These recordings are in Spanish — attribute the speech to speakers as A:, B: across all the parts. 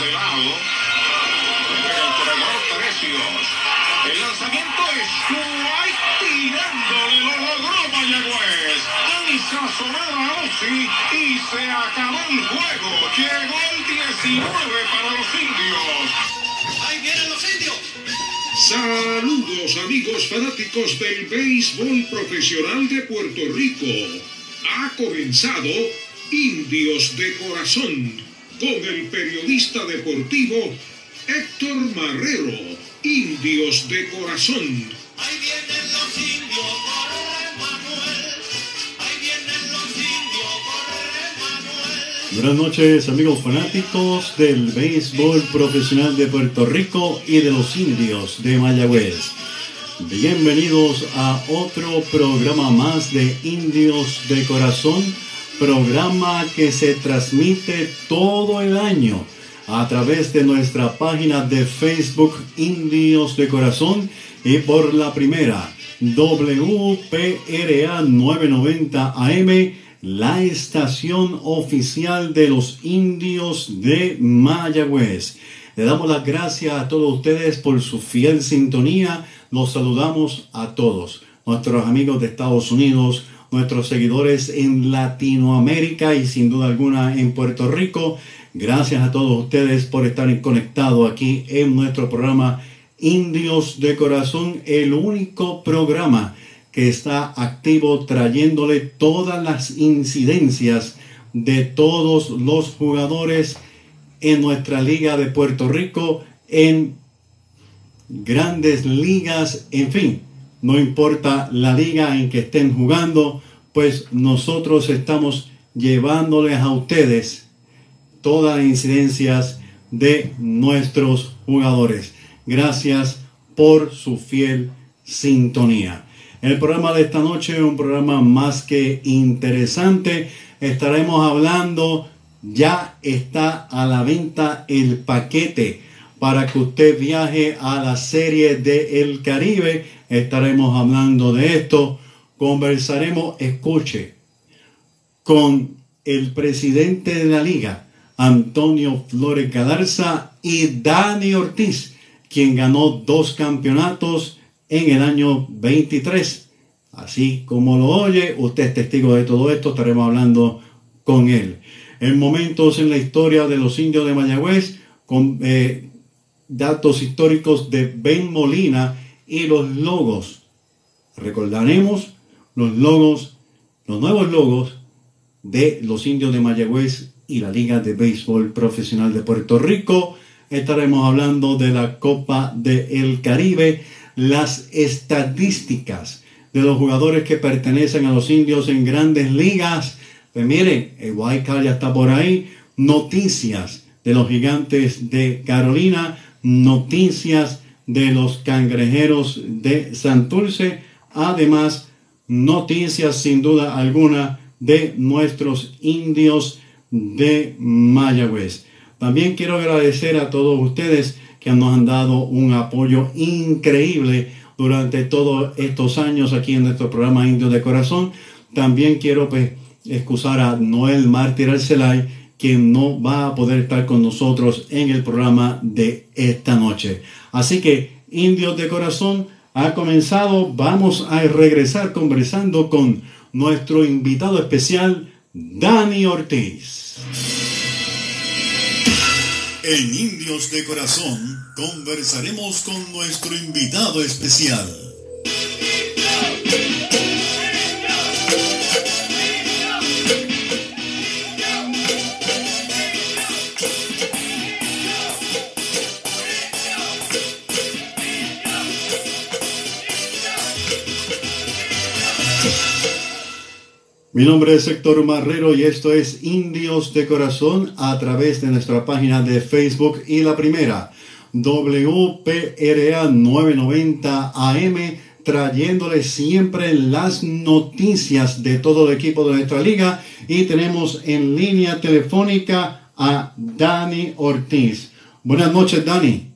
A: de lado. En el corredor Precios. El lanzamiento es White tirándole, lo logró Mayagüez. Y sazonada Osi y se acabó el juego. Llegó el 19 para los indios.
B: ¡Ahí vienen los indios!
C: Saludos amigos fanáticos del béisbol profesional de Puerto Rico. Ha comenzado Indios de Corazón con el periodista deportivo Héctor Marrero. Indios de Corazón.
B: ¡Ahí vienen los indios! ¡Corre, Manuel! ¡Ahí vienen los indios! ¡Corre, Manuel!
D: Buenas noches amigos fanáticos del béisbol profesional de Puerto Rico y de los indios de Mayagüez. Bienvenidos a otro programa más de Indios de Corazón, programa que se transmite todo el año a través de nuestra página de Facebook Indios de Corazón y por la primera WPRA 990 AM, la estación oficial de los indios de Mayagüez. Le damos las gracias a todos ustedes por su fiel sintonía. Los saludamos a todos, nuestros amigos de Estados Unidos, nuestros seguidores en Latinoamérica y sin duda alguna en Puerto Rico. Gracias a todos ustedes por estar conectados aquí en nuestro programa Indios de Corazón, el único programa que está activo trayéndole todas las incidencias de todos los jugadores en nuestra liga de Puerto Rico, en grandes ligas, en fin, no importa la liga en que estén jugando, pues nosotros estamos llevándoles a ustedes todas las incidencias de nuestros jugadores. Gracias por su fiel sintonía. El programa de esta noche es un programa más que interesante. Estaremos hablando, ya está a la venta el paquete para que usted viaje a la serie de El Caribe. Estaremos hablando de esto. Conversaremos, escuche, con el presidente de la liga, Antonio Flores Galarza y Dani Ortiz, quien ganó dos campeonatos en el año 23. Así como lo oye, usted es testigo de todo esto, estaremos hablando con él. En momentos en la historia de los indios de Mayagüez, con eh, datos históricos de Ben Molina y los logos. Recordaremos los logos, los nuevos logos de los indios de Mayagüez y la Liga de Béisbol Profesional de Puerto Rico. Estaremos hablando de la Copa del Caribe, las estadísticas de los jugadores que pertenecen a los indios en grandes ligas. Pues miren, el ya está por ahí. Noticias de los gigantes de Carolina, noticias de los cangrejeros de Santurce, además noticias sin duda alguna de nuestros indios de Mayagüez. También quiero agradecer a todos ustedes que nos han dado un apoyo increíble durante todos estos años aquí en nuestro programa Indios de Corazón. También quiero pues, excusar a Noel Mártir Arcelay, quien no va a poder estar con nosotros en el programa de esta noche. Así que, Indios de Corazón ha comenzado. Vamos a regresar conversando con nuestro invitado especial, Dani Ortiz.
E: En Indios de Corazón conversaremos con nuestro invitado especial.
D: Mi nombre es Héctor Marrero y esto es Indios de Corazón a través de nuestra página de Facebook y la primera, WPRA 990 AM, trayéndoles siempre las noticias de todo el equipo de nuestra liga y tenemos en línea telefónica a Dani Ortiz. Buenas noches, Dani.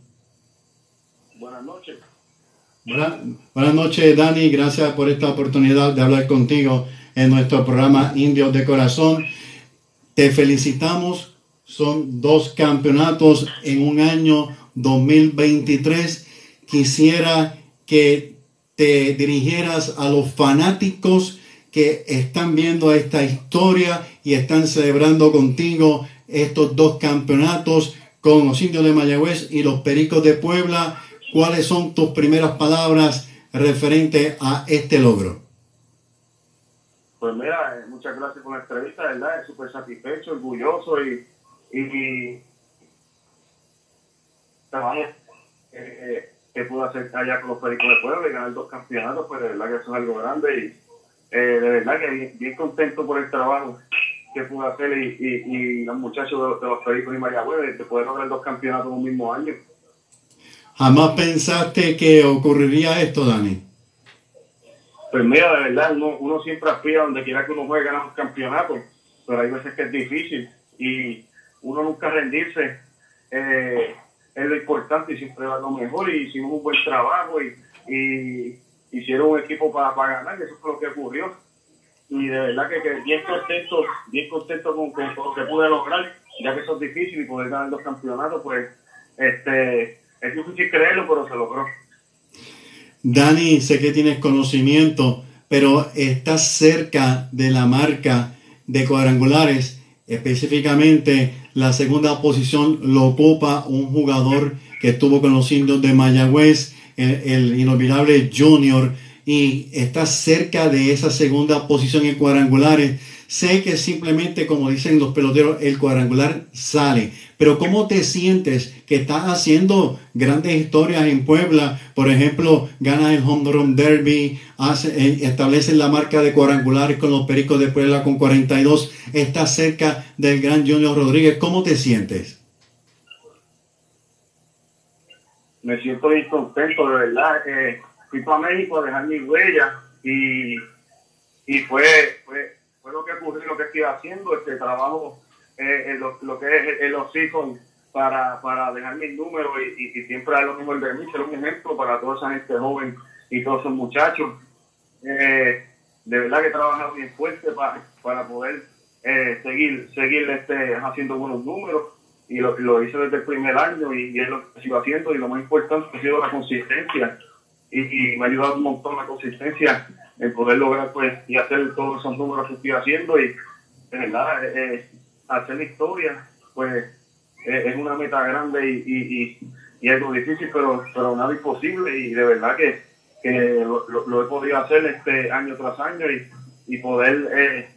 F: Buenas noches.
D: Buenas, buenas noches, Dani. Gracias por esta oportunidad de hablar contigo en nuestro programa Indios de Corazón. Te felicitamos son dos campeonatos en un año 2023. Quisiera que te dirigieras a los fanáticos que están viendo esta historia y están celebrando contigo estos dos campeonatos con los indios de Mayagüez y los Pericos de Puebla. ¿Cuáles son tus primeras palabras referente a este logro?
F: Pues mira, eh, muchas gracias por la entrevista, ¿verdad? Es súper satisfecho, orgulloso y, y, eh, eh, que pude hacer allá con los Pericos de Puebla y ganar dos campeonatos, pues de verdad que eso es algo grande y eh, de verdad que bien, contento por el trabajo que pude hacer y, y, los muchachos de, los- de Pericos y Mayagüez de, de poder lograr dos campeonatos en un mismo año.
D: ¿Jamás pensaste que ocurriría esto, Dani?
F: Pues mira, de verdad, uno, uno siempre aspira donde quiera que uno juegue ganar un campeonato, pero hay veces que es difícil y uno nunca rendirse eh, es lo importante y siempre dar lo mejor y hicimos un buen trabajo y, hicieron un equipo para, para ganar, y eso fue lo que ocurrió. Y de verdad que, que bien contento, bien contento con, con- lo que pude lograr, ya que eso es difícil y poder ganar dos campeonatos, pues este es difícil creerlo, pero se logró.
D: Dani, sé que tienes conocimiento, pero estás cerca de la marca de cuadrangulares. Específicamente, la segunda posición lo ocupa un jugador que estuvo con los indios de Mayagüez, el, el inolvidable Junior, y estás cerca de esa segunda posición en cuadrangulares. Sé que simplemente, como dicen los peloteros, el cuadrangular sale. Pero ¿cómo te sientes que estás haciendo grandes historias en Puebla? Por ejemplo, ganas el Home Run Derby, eh, estableces la marca de cuadrangulares con los Pericos de Puebla con 42, estás cerca del gran Junior Rodríguez. ¿Cómo te sientes?
F: me siento bien contento, de verdad. Eh, fui para México a dejar mi huella y, y fue, fue, fue lo que ocurrió, lo que estoy haciendo, este trabajo, eh, en lo, lo que es el hijos para, para dejar mis números y, y, y siempre dar lo mejor de mí, ser un ejemplo para toda esa gente joven y todos esos muchachos. Eh, de verdad que he trabajado bien fuerte para, para poder eh, seguir, seguir este, haciendo buenos números y lo, lo hice desde el primer año y, es lo que sigo haciendo y lo más importante ha sido la consistencia y, y me ha ayudado un montón la consistencia en poder lograr pues y hacer todos esos números que estoy haciendo y de verdad eh, eh, hacer la historia pues eh, es una meta grande y, y, y, y algo difícil pero pero nada imposible y de verdad que, que lo, lo- he podido hacer este año tras año y, y poder eh,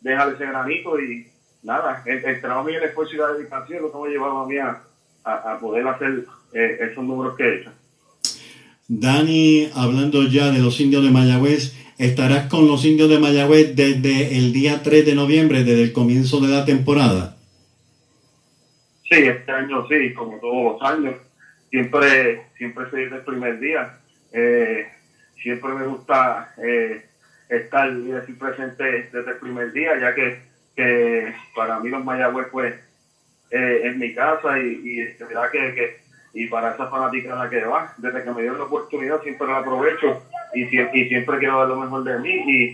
F: dejar ese granito y nada, el, trabajo y el esfuerzo y la dedicación lo que me a mí a, a- a poder hacer eh, esos números que he hecho.
D: Dani, hablando ya de los indios de Mayagüez, estarás con los indios de Mayagüez desde el día 3 de noviembre, desde el comienzo de la temporada.
F: Sí, este año sí, como todos los años, siempre, siempre estoy desde el primer día. Eh, siempre me gusta eh, estar y decir presente desde el primer día, ya que, que para mí los Mayagüez pues eh, es mi casa y, y de verdad que, que- y para esa fanaticada que va, desde que me dieron la oportunidad siempre la aprovecho y, sie- y siempre quiero dar lo mejor de mí y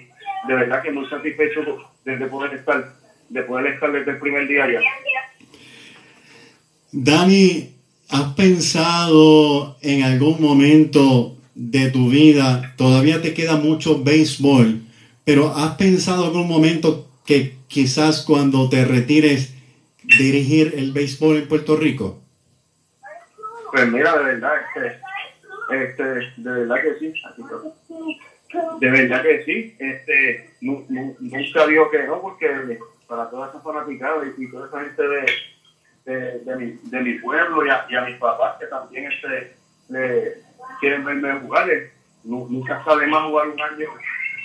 F: de verdad que muy satisfecho de, de poder estar de poder estar desde el primer día ya.
D: Dani, ¿has pensado en algún momento de tu vida, todavía te queda mucho béisbol, pero has pensado en algún momento que quizás cuando te retires dirigir el béisbol en Puerto Rico?
F: Pues mira, de verdad, este, este, de verdad que sí. De verdad que sí. Este, nu- nu- nunca digo que no, porque para toda esa fanaticada y, toda esa gente de, de, de mi, de mi pueblo y a, mis papás que también este, le, quieren verme jugar, eh, nu- nunca de más jugar un año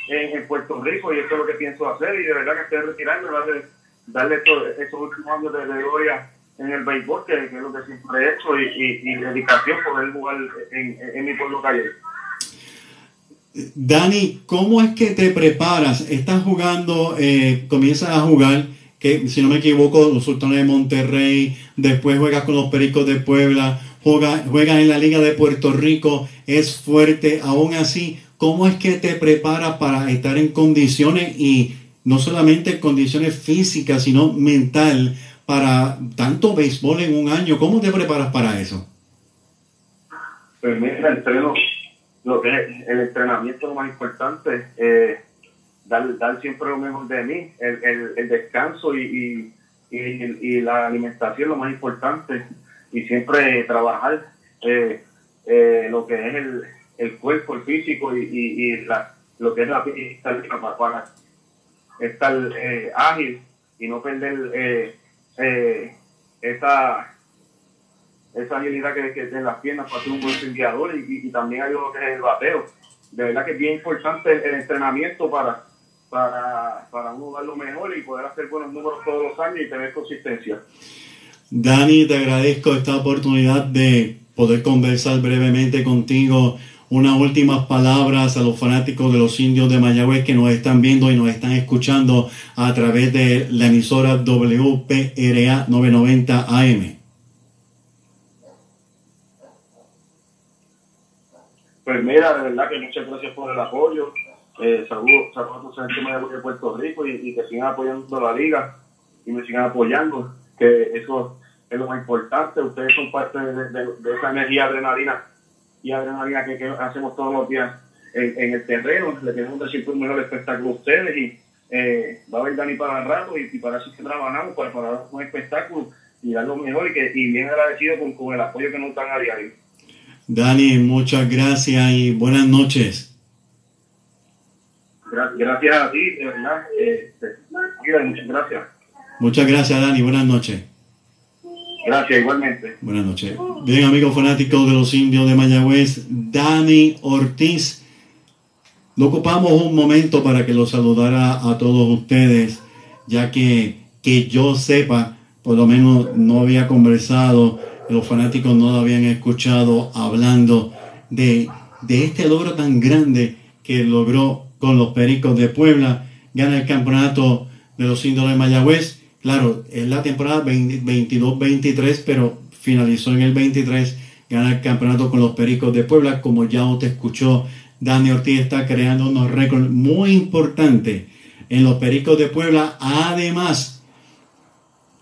F: en, en Puerto Rico y eso es lo que pienso hacer y de verdad que estoy retirando, darle, darle estos, estos últimos años de, de gloria en el béisbol, que, que es lo que siempre he hecho, y, y, y dedicación poder jugar en, en, mi pueblo calle.
D: Dani, ¿cómo es que te preparas? Estás jugando, eh, comienzas a jugar, que si no me equivoco, los Sultanes de Monterrey, después juegas con los Pericos de Puebla, juega- juegas en la Liga de Puerto Rico, es fuerte, aún así, ¿cómo es que te preparas para estar en condiciones y no solamente condiciones físicas, sino mental, para tanto béisbol en un año. ¿Cómo te preparas para eso?
F: Pues mira, entreno, lo que es el entrenamiento es lo más importante, eh, dar, dar siempre lo mejor de mí, el, el, descanso y, y, y, la alimentación lo más importante, y siempre trabajar eh, eh, lo que es el, el cuerpo, el físico y, la, lo que es la pista para, estar eh, ágil y no perder eh, esa esa agilidad que, que en las piernas para ser un buen guiador y, y, también hay lo que es el bateo. De verdad que es bien importante el, el entrenamiento para, para, para uno dar lo mejor y poder hacer buenos números todos los años y tener consistencia.
D: Dani, te agradezco esta oportunidad de poder conversar brevemente contigo. Unas últimas palabras a los fanáticos de los indios de Mayagüez que nos están viendo y nos están escuchando a través de la emisora WPRA 990 AM.
F: Pues mira, de verdad que muchas gracias por el apoyo. Eh, saludos, saludos a toda gente de Puerto Rico y, que sigan apoyando la liga y me sigan apoyando, que eso es lo más importante. Ustedes son parte de esa energía adrenalina y adrenalina que, que, hacemos todos los días en, en el terreno. Le queremos decir un mejor espectáculo a ustedes y eh, va a haber Dani para rato y, y para eso que trabajamos, para, para dar un espectáculo y dar lo mejor y, que, y bien agradecido con, con el apoyo que nos dan a diario.
D: Dani, muchas gracias y buenas noches.
F: Gracias a ti, de verdad. Este, muchas gracias.
D: Muchas gracias, Dani. Buenas noches.
F: Gracias, igualmente.
D: Buenas noches. Bien, amigos fanáticos de los indios de Mayagüez, Dani Ortiz. Lo ocupamos un momento para que lo saludara a todos ustedes, ya que, que yo sepa, por lo menos no había conversado los fanáticos no lo habían escuchado hablando de, de este logro tan grande que logró con los Pericos de Puebla, gana el campeonato de los Indios de Mayagüez. Claro, es la temporada 22-23, pero finalizó en el 23, gana el campeonato con los Pericos de Puebla. Como ya usted escuchó, Dani Ortiz está creando unos récords muy importantes en los Pericos de Puebla. Además,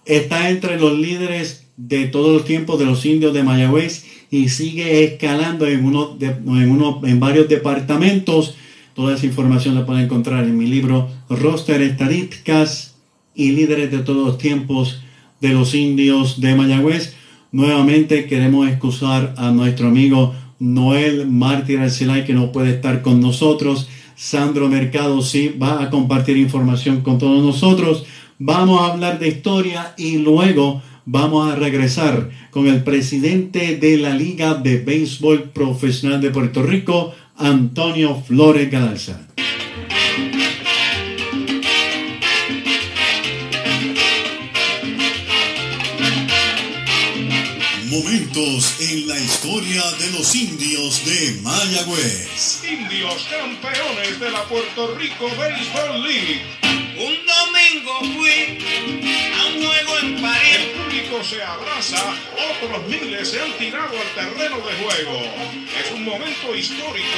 D: está entre los líderes de todos los tiempos de los indios de Mayagüez y sigue escalando en, uno de, en, uno, en varios departamentos. Toda esa información la pueden encontrar en mi libro Roster Estadísticas y Líderes de todos los tiempos de los indios de Mayagüez. Nuevamente queremos excusar a nuestro amigo Noel Mártir Arcelay que no puede estar con nosotros. Sandro Mercado sí va a compartir información con todos nosotros. Vamos a hablar de historia y luego vamos a regresar con el presidente de la Liga de Béisbol Profesional de Puerto Rico, Antonio Flores Galarza.
E: Momentos en la historia de los indios de Mayagüez.
A: Indios campeones de la Puerto Rico Baseball League.
B: Un domingo fui a un juego en París.
A: El público se abraza, otros miles se han tirado al terreno de juego. Es un momento histórico.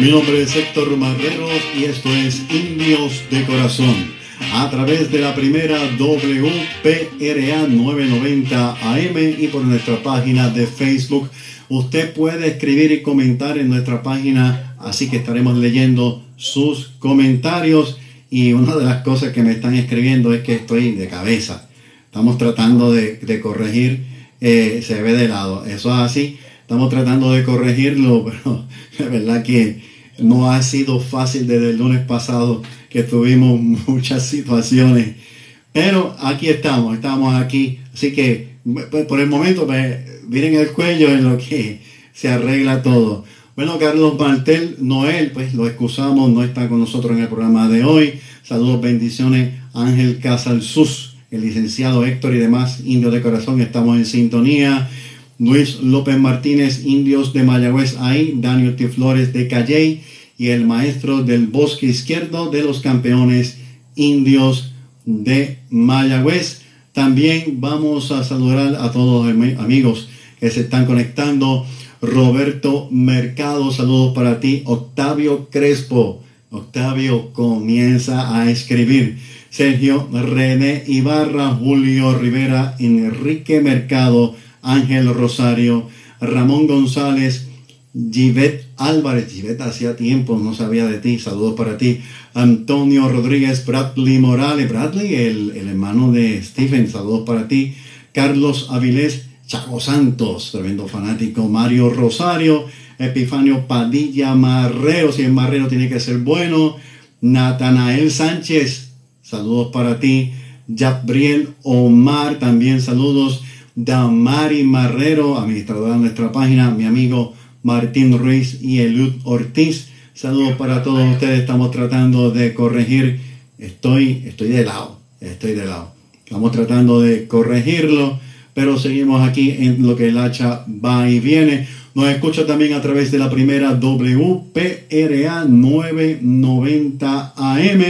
D: Mi nombre es Héctor Marrero y esto es Indios de Corazón. A través de la primera WPRA 990 AM y por nuestra página de Facebook. Usted puede escribir y comentar en nuestra página, así que estaremos leyendo sus comentarios. Y una de las cosas que me están escribiendo es que estoy de cabeza. Estamos tratando de, de corregir, eh, se ve de lado. Eso es así. Estamos tratando de corregirlo, pero la verdad que no ha sido fácil desde el lunes pasado que tuvimos muchas situaciones. Pero aquí estamos, estamos aquí. Así que por el momento me miren el cuello en lo que se arregla todo. Bueno, Carlos Martel, Noel, pues lo excusamos, no está con nosotros en el programa de hoy. Saludos, bendiciones, Ángel Casalsus, el licenciado Héctor y demás indios de corazón, estamos en sintonía. Luis López Martínez, indios de Mayagüez, ahí, Daniel T. Flores de Calley y el maestro del bosque izquierdo de los campeones indios de Mayagüez. También vamos a saludar a todos los amigos que se están conectando. Roberto Mercado, saludos para ti. Octavio Crespo, Octavio comienza a escribir. Sergio René Ibarra, Julio Rivera, Enrique Mercado, Ángel Rosario, Ramón González, Givet Álvarez, Givet hacía tiempo, no sabía de ti, saludos para ti. Antonio Rodríguez, Bradley Morales, Bradley, el, el hermano de Stephen, saludos para ti. Carlos Avilés, Chaco Santos, tremendo fanático. Mario Rosario, Epifanio Padilla Marrero, si es Marrero tiene que ser bueno. Natanael Sánchez, saludos para ti. Gabriel Omar, también saludos. Damari Marrero, administradora de nuestra página, mi amigo Martín Ruiz y Elud Ortiz. Saludos para todos ustedes. Estamos tratando de corregir. Estoy, estoy de lado. Estoy de lado. Estamos tratando de corregirlo, pero seguimos aquí en lo que el hacha va y viene. Nos escucha también a través de la primera WPRA 990 AM.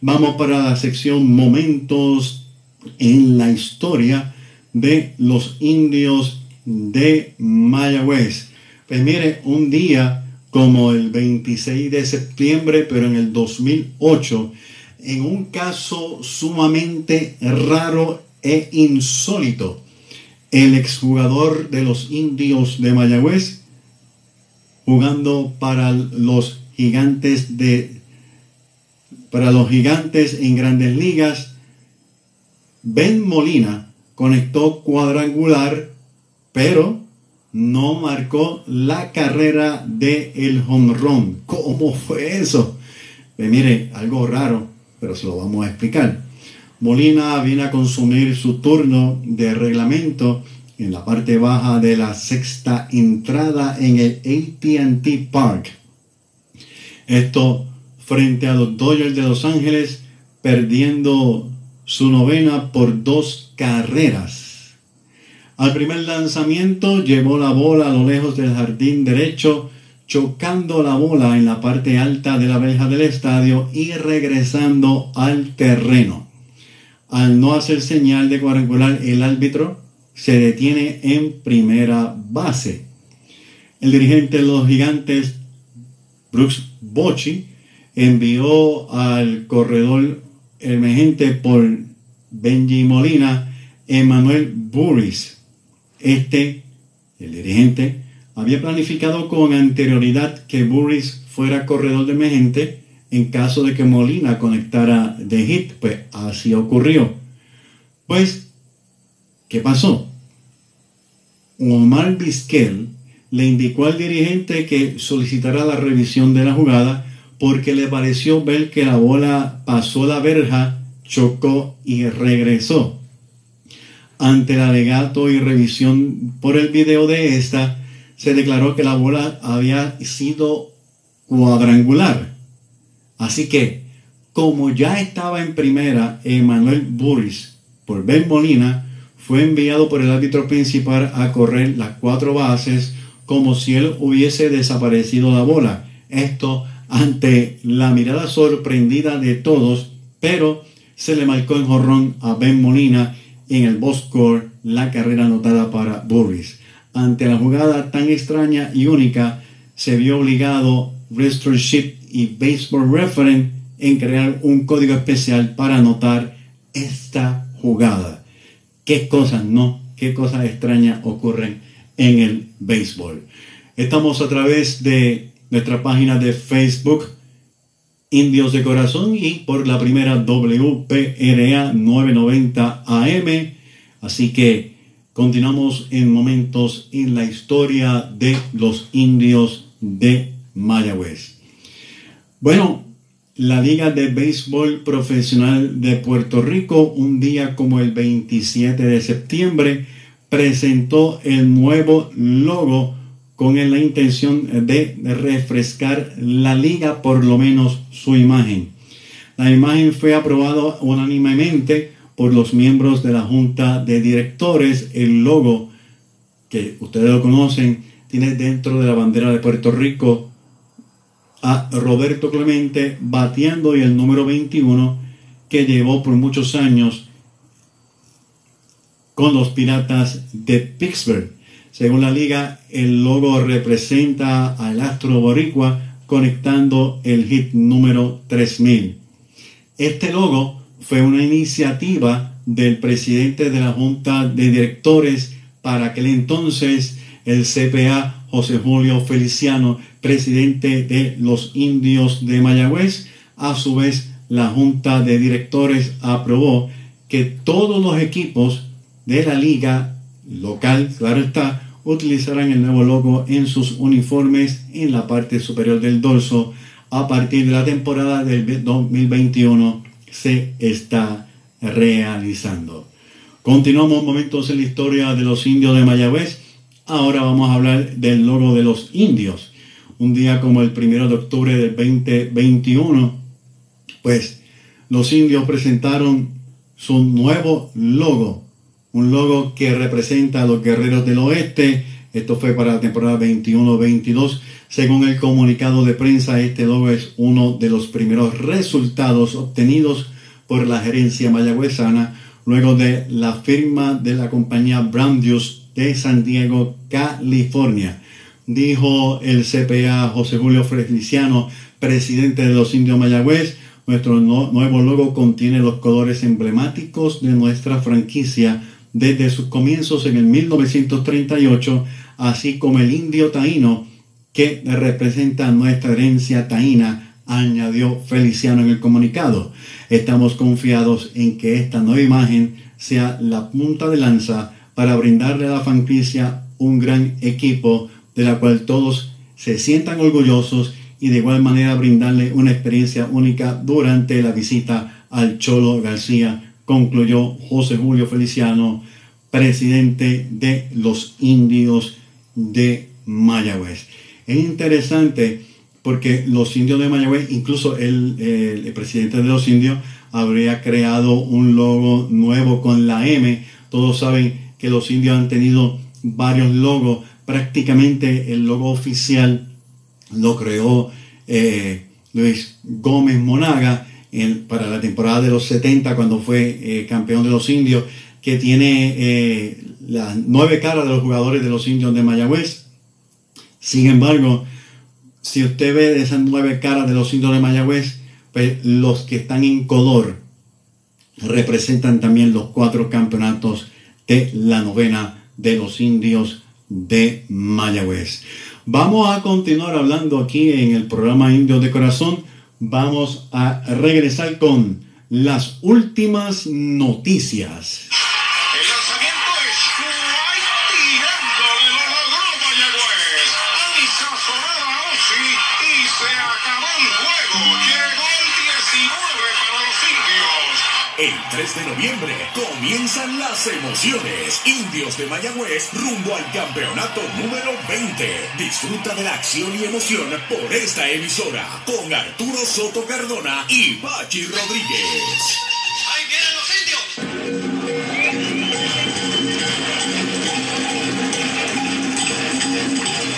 D: Vamos para la sección Momentos en la historia de los indios de Mayagüez. Pues mire, un día como el 26 de septiembre, pero en el 2008, en un caso sumamente raro e insólito, el exjugador de los indios de Mayagüez, jugando para los gigantes de para los gigantes en grandes ligas, Ben Molina conectó cuadrangular, pero no marcó la carrera de el home run. ¿Cómo fue eso? Pues mire, algo raro, pero se lo vamos a explicar. Molina viene a consumir su turno de reglamento en la parte baja de la sexta entrada en el ATT Park. Esto frente a los Dodgers de Los Ángeles, perdiendo su novena por dos carreras. Al primer lanzamiento llevó la bola a lo lejos del jardín derecho, chocando la bola en la parte alta de la verja del estadio y regresando al terreno. Al no hacer señal de cuadrangular, el árbitro se detiene en primera base. El dirigente de los gigantes, Brooks Bochy, envió al corredor emergente por Benji Molina, Emanuel Burris. Este, el dirigente, había planificado con anterioridad que Burris fuera corredor de emergente en caso de que Molina conectara de hit, pues así ocurrió. Pues, ¿qué pasó? Omar Vizquel le indicó al dirigente que solicitara la revisión de la jugada porque le pareció ver que la bola pasó la verja, chocó y regresó. Ante el alegato y revisión por el video de esta, se declaró que la bola había sido cuadrangular. Así que, como ya estaba en primera Emanuel Burris por Ben Molina, fue enviado por el árbitro principal a correr las cuatro bases como si él hubiese desaparecido la bola. Esto ante la mirada sorprendida de todos, pero se le marcó en jorrón a Ben Molina en el Boscore la carrera anotada para Burris. Ante la jugada tan extraña y única, se vio obligado Ship y Baseball Reference en crear un código especial para anotar esta jugada. ¿Qué cosas no? ¿Qué cosas extrañas ocurren en el béisbol? Estamos a través de nuestra página de Facebook Indios de Corazón y por la primera WPRA 990 AM. Así que continuamos en momentos en la historia de los indios de Mayagüez. Bueno, la Liga de Béisbol Profesional de Puerto Rico, un día como el 27 de septiembre, presentó el nuevo logo con la intención de refrescar la liga, por lo menos su imagen. La imagen fue aprobada unánimemente por los miembros de la Junta de Directores. El logo, que ustedes lo conocen, tiene dentro de la bandera de Puerto Rico a Roberto Clemente bateando y el número 21 que llevó por muchos años con los Piratas de Pittsburgh. Según la liga, el logo representa al astro boricua conectando el hit número 3000. Este logo fue una iniciativa del presidente de la Junta de Directores para aquel entonces, el CPA José Julio Feliciano, presidente de los indios de Mayagüez. A su vez, la Junta de Directores aprobó que todos los equipos de la liga local, claro está, utilizarán el nuevo logo en sus uniformes en la parte superior del dorso. A partir de la temporada del 2021 se está realizando. Continuamos momentos en la historia de los indios de Mayagüez. Ahora vamos a hablar del logo de los indios. Un día como el primero de octubre del 2021, pues los indios presentaron su nuevo logo un logo que representa a los guerreros del oeste. Esto fue para la temporada 21-22. Según el comunicado de prensa, este logo es uno de los primeros resultados obtenidos por la gerencia mayagüezana luego de la firma de la compañía Brandius de San Diego, California. Dijo el CPA José Julio Feliciano, presidente de los indios Mayagüez, nuestro nuevo logo contiene los colores emblemáticos de nuestra franquicia desde sus comienzos en el 1938, así como el indio taíno que representa nuestra herencia taína, añadió Feliciano en el comunicado. Estamos confiados en que esta nueva imagen sea la punta de lanza para brindarle a la franquicia un gran equipo de la cual todos se sientan orgullosos y de igual manera brindarle una experiencia única durante la visita al Cholo García concluyó José Julio Feliciano, presidente de los indios de Mayagüez. Es interesante porque los indios de Mayagüez, incluso el, presidente de los indios, habría creado un logo nuevo con la M. Todos saben que los indios han tenido varios logos. Prácticamente el logo oficial lo creó eh, Luis Gómez Monaga para la temporada de los 70 cuando fue eh, campeón de los indios, que tiene eh, las nueve caras de los jugadores de los indios de Mayagüez. Sin embargo, si usted ve esas nueve caras de los indios de Mayagüez, pues los que están en color representan también los cuatro campeonatos de la novena de los indios de Mayagüez. Vamos a continuar hablando aquí en el programa Indios de Corazón vamos a regresar con las últimas noticias.
A: El
G: 3 de noviembre comienzan las emociones. Indios de Mayagüez rumbo al campeonato número 20. Disfruta de la acción y emoción por esta emisora con Arturo Soto Cardona y Pachi Rodríguez.
B: ¡Ahí vienen los indios!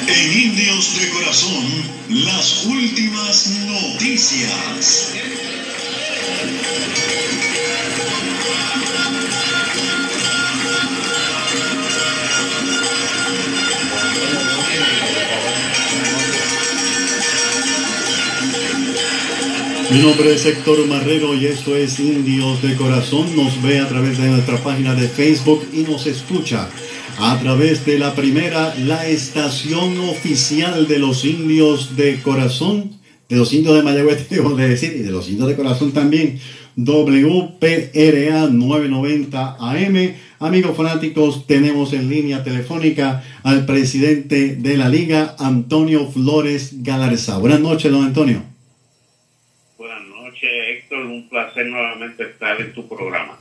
E: En Indios de Corazón, las últimas noticias.
D: Mi nombre es Héctor Marrero y esto es Indios de Corazón. Nos ve a través de nuestra página de Facebook y nos escucha a través de la primera, la estación oficial de los Indios de Corazón, de los Indios de Mayagüez, debo de decir, y de los Indios de Corazón también, WPRA 990 AM. Amigos fanáticos, tenemos en línea telefónica al presidente de la liga, Antonio Flores Galarza. Buenas noches, don Antonio.
F: Buenas noches, Héctor. Un placer nuevamente estar en tu programa.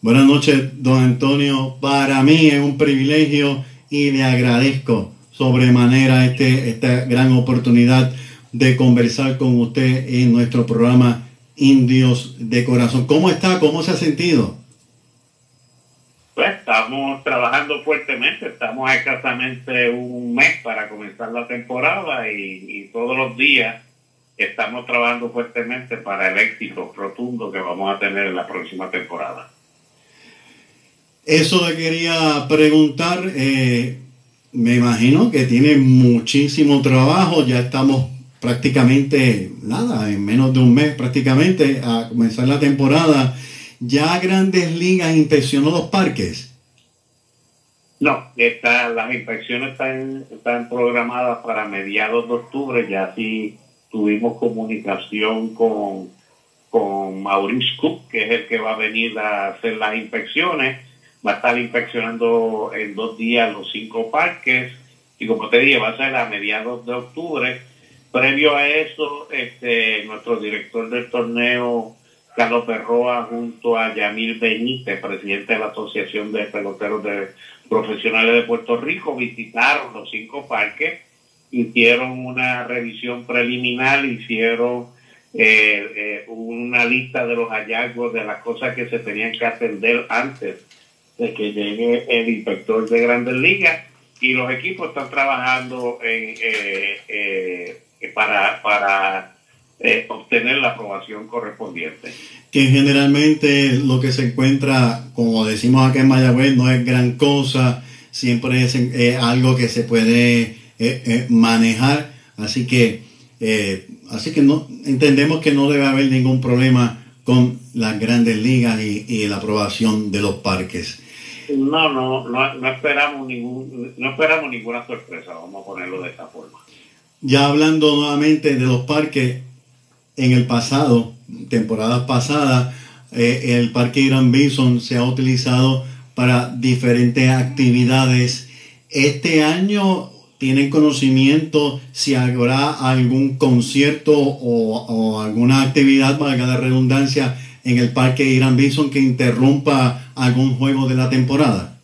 D: Buenas noches, don Antonio. Para mí es un privilegio y le agradezco sobremanera este, esta gran oportunidad de conversar con usted en nuestro programa Indios de Corazón. ¿Cómo está? ¿Cómo se ha sentido?
F: Pues estamos trabajando fuertemente, estamos escasamente un mes para comenzar la temporada y, y todos los días estamos trabajando fuertemente para el éxito rotundo que vamos a tener en la próxima temporada.
D: Eso le quería preguntar. eh, me imagino que tiene muchísimo trabajo. Ya estamos prácticamente nada, en menos de un mes prácticamente a comenzar la temporada. ¿Ya Grandes Ligas inspeccionó los parques?
H: No, está, las inspecciones están, están programadas para mediados de octubre, ya sí tuvimos comunicación con, con Maurice Cook, que es el que va a venir a hacer las inspecciones, va a estar inspeccionando en dos días los cinco parques, y como te dije, va a ser a mediados de octubre. Previo a eso, este, nuestro director del torneo, Carlos Perroa, junto a Yamil Benítez, presidente de la Asociación de Peloteros de Profesionales de Puerto Rico, visitaron los cinco parques, hicieron una revisión preliminar, hicieron eh, eh, una lista de los hallazgos, de las cosas que se tenían que atender antes de que llegue el inspector de Grandes Ligas y los equipos están trabajando en, eh, eh, para, para eh, obtener la aprobación correspondiente.
D: Que generalmente lo que se encuentra, como decimos acá en Mayagüez, no es gran cosa, siempre es eh, algo que se puede eh, eh, manejar, así que, eh, así que no entendemos que no debe haber ningún problema con las grandes ligas y, y la aprobación de los parques.
H: No, no, no, no esperamos ningún, no esperamos ninguna sorpresa, vamos a ponerlo de esta forma.
D: Ya hablando nuevamente de los parques, en el pasado, temporadas pasadas, eh, el Parque Irán Bison se ha utilizado para diferentes actividades. Este año tienen conocimiento si habrá algún concierto o, o alguna actividad, valga la redundancia, en el Parque Irán Bison que interrumpa algún juego de la temporada.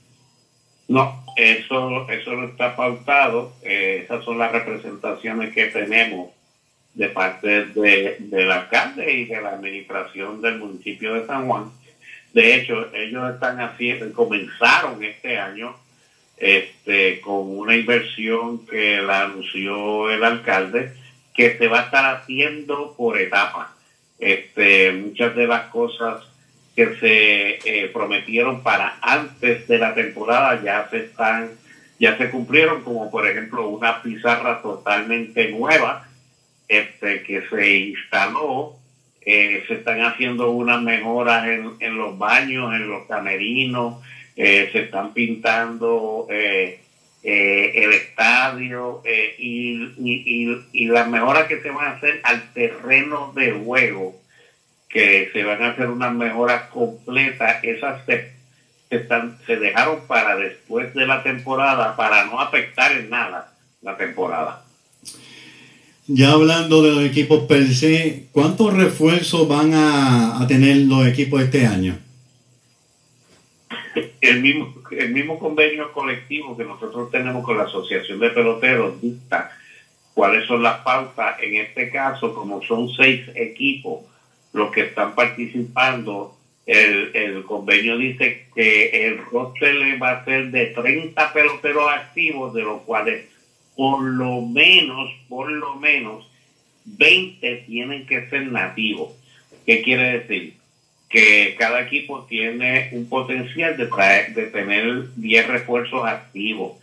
H: No, eso, eso no está pautado. eh, esas son las representaciones que tenemos de parte de, del alcalde y de la administración del municipio de San Juan. De hecho, ellos están haciendo, comenzaron este año este, con una inversión que la anunció el alcalde, que se va a estar haciendo por etapas. Este, muchas de las cosas que se eh, prometieron para antes de la temporada ya se están, ya se cumplieron, como por ejemplo una pizarra totalmente nueva este, que se instaló. Eh, se están haciendo unas mejoras en, en los baños, en los camerinos, eh, se están pintando eh, el estadio y, y, y, y las mejoras que se van a hacer al terreno de juego, que se van a hacer unas mejoras completas, esas se, se, están, se dejaron para después de la temporada, para no afectar en nada la temporada.
D: Ya hablando de los equipos per se, ¿cuántos refuerzos van a, a tener los equipos este año?
H: el mismo, el mismo convenio colectivo que nosotros tenemos con la Asociación de Peloteros dicta cuáles son las pautas. En este caso, como son seis equipos los que están participando, el, el convenio dice que el roster va a ser de 30 peloteros activos, de los cuales por lo menos, por lo menos, 20 tienen que ser nativos. ¿Qué quiere decir? que cada equipo tiene un potencial de, traer, de tener 10 refuerzos activos,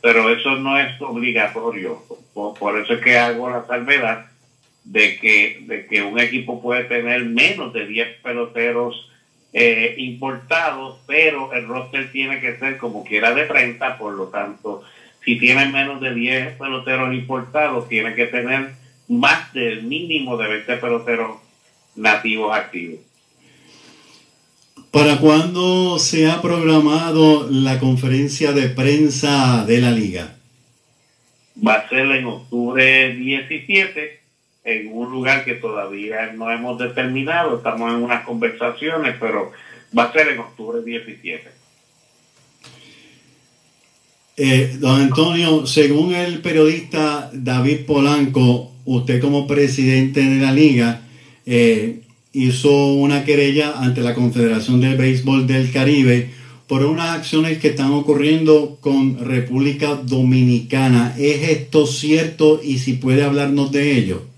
H: pero eso no es obligatorio. Por, por, eso es que hago la salvedad de que, de que un equipo puede tener menos de 10 peloteros eh, importados, pero el roster tiene que ser como quiera de 30, por lo tanto, si tiene menos de 10 peloteros importados, tiene que tener más del mínimo de 20 peloteros nativos activos.
D: ¿Para cuándo se ha programado la conferencia de prensa de la liga?
H: Va a ser en octubre 17, en un lugar que todavía no hemos determinado, estamos en unas conversaciones, pero va a ser en octubre 17.
D: Eh, don Antonio, según el periodista David Polanco, usted como presidente de la liga, eh, hizo una querella ante la Confederación del Béisbol del Caribe por unas acciones que están ocurriendo con República Dominicana. ¿Es esto cierto y si puede hablarnos de ello?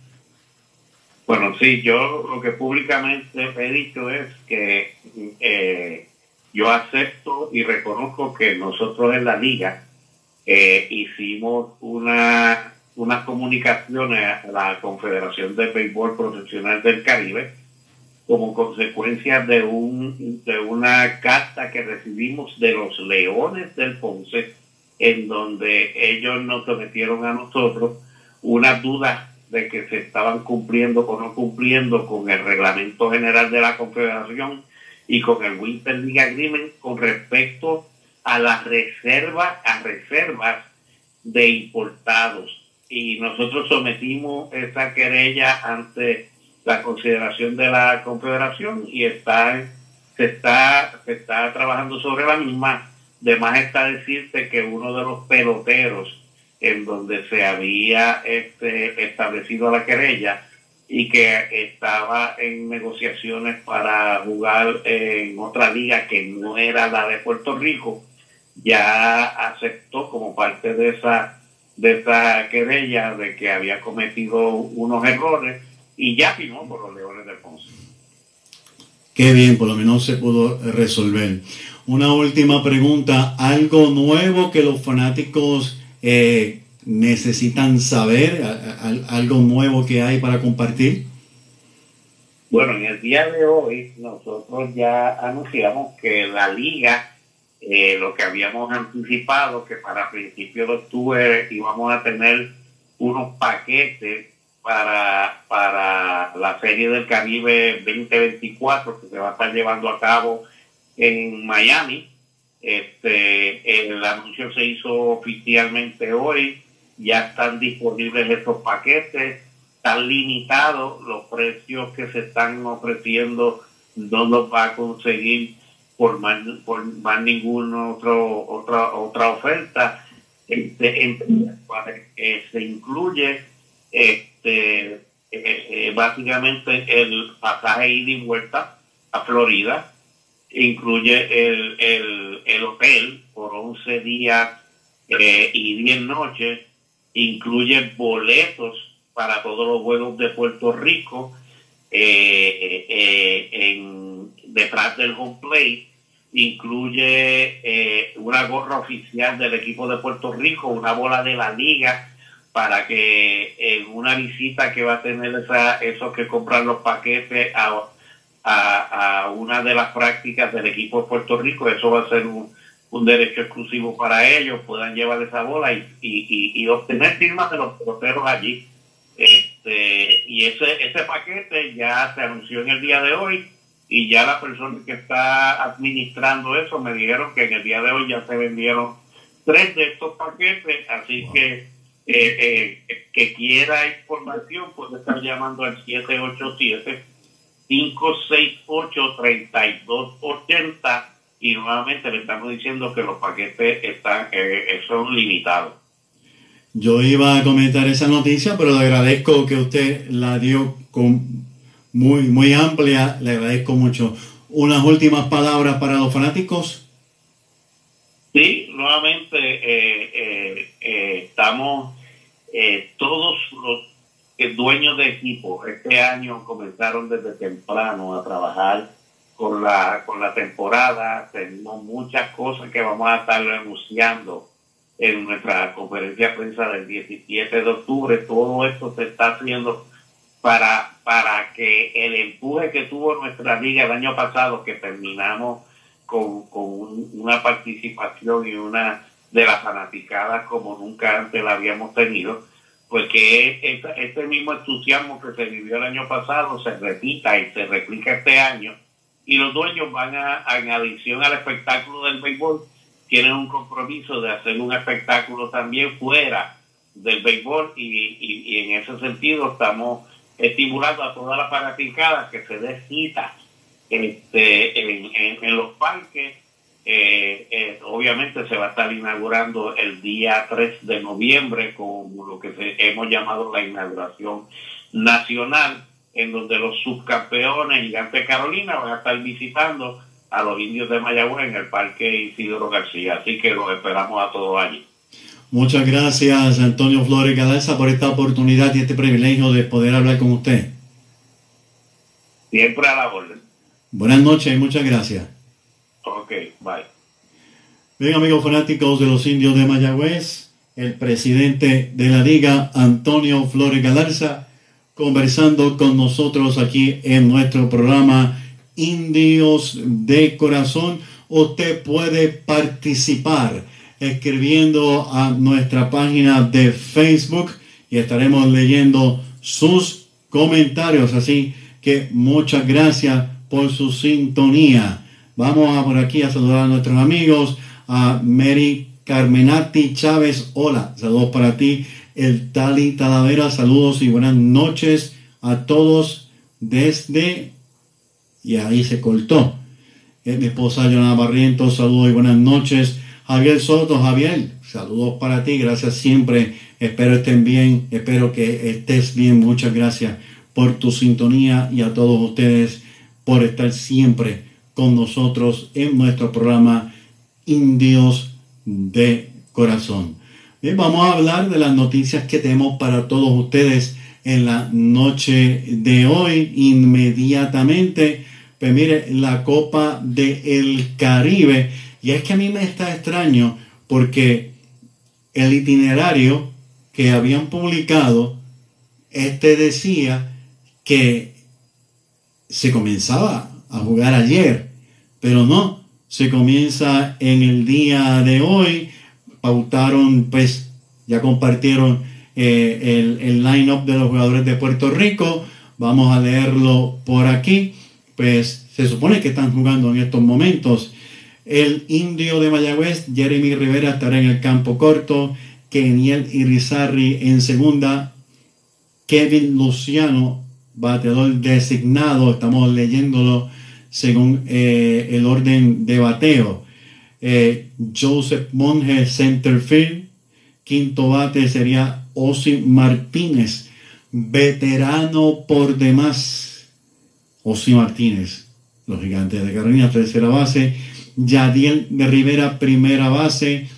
H: Bueno, sí, yo lo que públicamente he dicho es que eh, yo acepto y reconozco que nosotros en la liga eh, hicimos una unas comunicaciones a la Confederación de Béisbol Profesional del Caribe como consecuencia de un de una carta que recibimos de los Leones del Ponce en donde ellos nos sometieron a nosotros unas dudas de que se estaban cumpliendo o no cumpliendo con el reglamento general de la Confederación y con el Winter League Agreement con respecto a las reservas, a reservas de importados. Y nosotros sometimos esa querella ante la consideración de la Confederación y está, se, está, se está trabajando sobre la misma. De más está decirte que uno de los peloteros en donde se había este, establecido la querella y que estaba en negociaciones para jugar en otra liga que no era la de Puerto Rico, ya aceptó como parte de esa de esa querella de que había cometido unos errores y ya firmó por los Leones del Ponce.
D: Qué bien, por lo menos se pudo resolver. Una última pregunta, algo nuevo que los fanáticos eh, necesitan saber, algo nuevo que hay para compartir.
H: Bueno, en el día de hoy nosotros ya anunciamos que la liga, eh, lo que habíamos anticipado, que para principios de octubre íbamos a tener unos paquetes para, para la Serie del Caribe 2024 que se va a estar llevando a cabo en Miami. Este, el anuncio se hizo oficialmente hoy, ya están disponibles estos paquetes, están limitados los precios que se están ofreciendo, no los va a conseguir por más, por más ninguna otro, otra, otra oferta. Este, entre las cuales, se incluye este, eh, eh, básicamente el pasaje ida y vuelta a Florida, incluye el, el, el hotel por 11 días eh, y 10 noches, incluye boletos para todos los juegos de Puerto Rico eh, eh, en, detrás del home plate, incluye una gorra oficial del equipo de Puerto Rico, una bola de la liga, para que en una visita que va a tener esa, esos que compran los paquetes a, a, a una de las prácticas del equipo de Puerto Rico, eso va a ser un, un derecho exclusivo para ellos, puedan llevar esa bola y, y, y, y obtener firmas de los peloteros allí. Este, y ese, ese paquete ya se anunció en el día de hoy y ya la persona que está administrando eso me dijeron que en el día de hoy ya se vendieron tres de estos paquetes, así que eh, eh, que quiera información puede estar llamando al 787 568-3280 y nuevamente le estamos diciendo que los paquetes están eh, son limitados.
D: Yo iba a comentar esa noticia, pero le agradezco que usted la dio con muy, muy amplia. Le agradezco mucho. Unas últimas palabras para los fanáticos.
H: Sí, nuevamente eh, eh, eh, estamos eh, todos los eh, dueños de equipo este año comenzaron desde temprano a trabajar con la con la temporada. Tenemos muchas cosas que vamos a estar anunciando en nuestra conferencia de prensa del 17 de octubre. Todo esto se está haciendo para, para que el empuje que tuvo nuestra liga el año pasado, que terminamos con, con un- una participación y una de las fanaticadas como nunca antes la habíamos tenido, pues que esta- este mismo entusiasmo que se vivió el año pasado se repita y se replica este año. Y los dueños van a, en adición al espectáculo del béisbol, tienen un compromiso de hacer un espectáculo también fuera del béisbol y, y- en ese sentido estamos estimulando a todas las fanaticadas que se dé este, en- en los parques. Eh, eh, obviamente se va a estar inaugurando el día 3 de noviembre con lo que se- hemos llamado la inauguración nacional, en donde los subcampeones Gigante Carolina van a estar visitando a los indios de Mayagüez en el Parque Isidro García. Así que los esperamos a todos allí.
D: Muchas gracias, Antonio Flores Galarza, por esta oportunidad y este privilegio de poder hablar con usted.
H: Siempre a la orden.
D: Buenas noches y muchas gracias.
H: Ok.
D: Bien, amigos fanáticos de los indios de Mayagüez, el presidente de la liga, Antonio Flores Galarza, conversando con nosotros aquí en nuestro programa Indios de Corazón. Usted puede participar escribiendo a nuestra página de Facebook y estaremos leyendo sus comentarios. Así que muchas gracias por su sintonía. Vamos a por aquí a saludar a nuestros amigos, a Mary Carmenati Chávez, hola, saludos para ti. El Tali Talavera, saludos y buenas noches a todos desde... Y ahí se cortó. Es mi esposa Jonah Barrientos, saludos y buenas noches. Javier Soto, Javier, saludos para ti, gracias siempre. Espero estén bien, espero que estés bien. Muchas gracias por tu sintonía y a todos ustedes por estar siempre con nosotros en nuestro programa Indios de Corazón. Vamos a hablar de las noticias que tenemos para todos ustedes en la noche de hoy inmediatamente. Pues mire, la Copa del Caribe y es que a mí me está extraño porque el itinerario que habían publicado, este decía que se comenzaba a jugar ayer, pero no, se comienza en el día de hoy, pautaron, pues ya compartieron eh, el, el line-up de los jugadores de Puerto Rico, vamos a leerlo por aquí, pues se supone que están jugando en estos momentos el indio de Mayagüez, Jeremy Rivera, estará en el campo corto. Keniel Irizarri en segunda. Kevin Luciano, bateador designado. Estamos leyéndolo según eh, el orden de bateo. Eh, Joseph Monge, centerfield. Quinto bate sería Osi Martínez, veterano por demás. Osi Martínez, los gigantes de Carolina, tercera base. Yadiel de Rivera, primera base,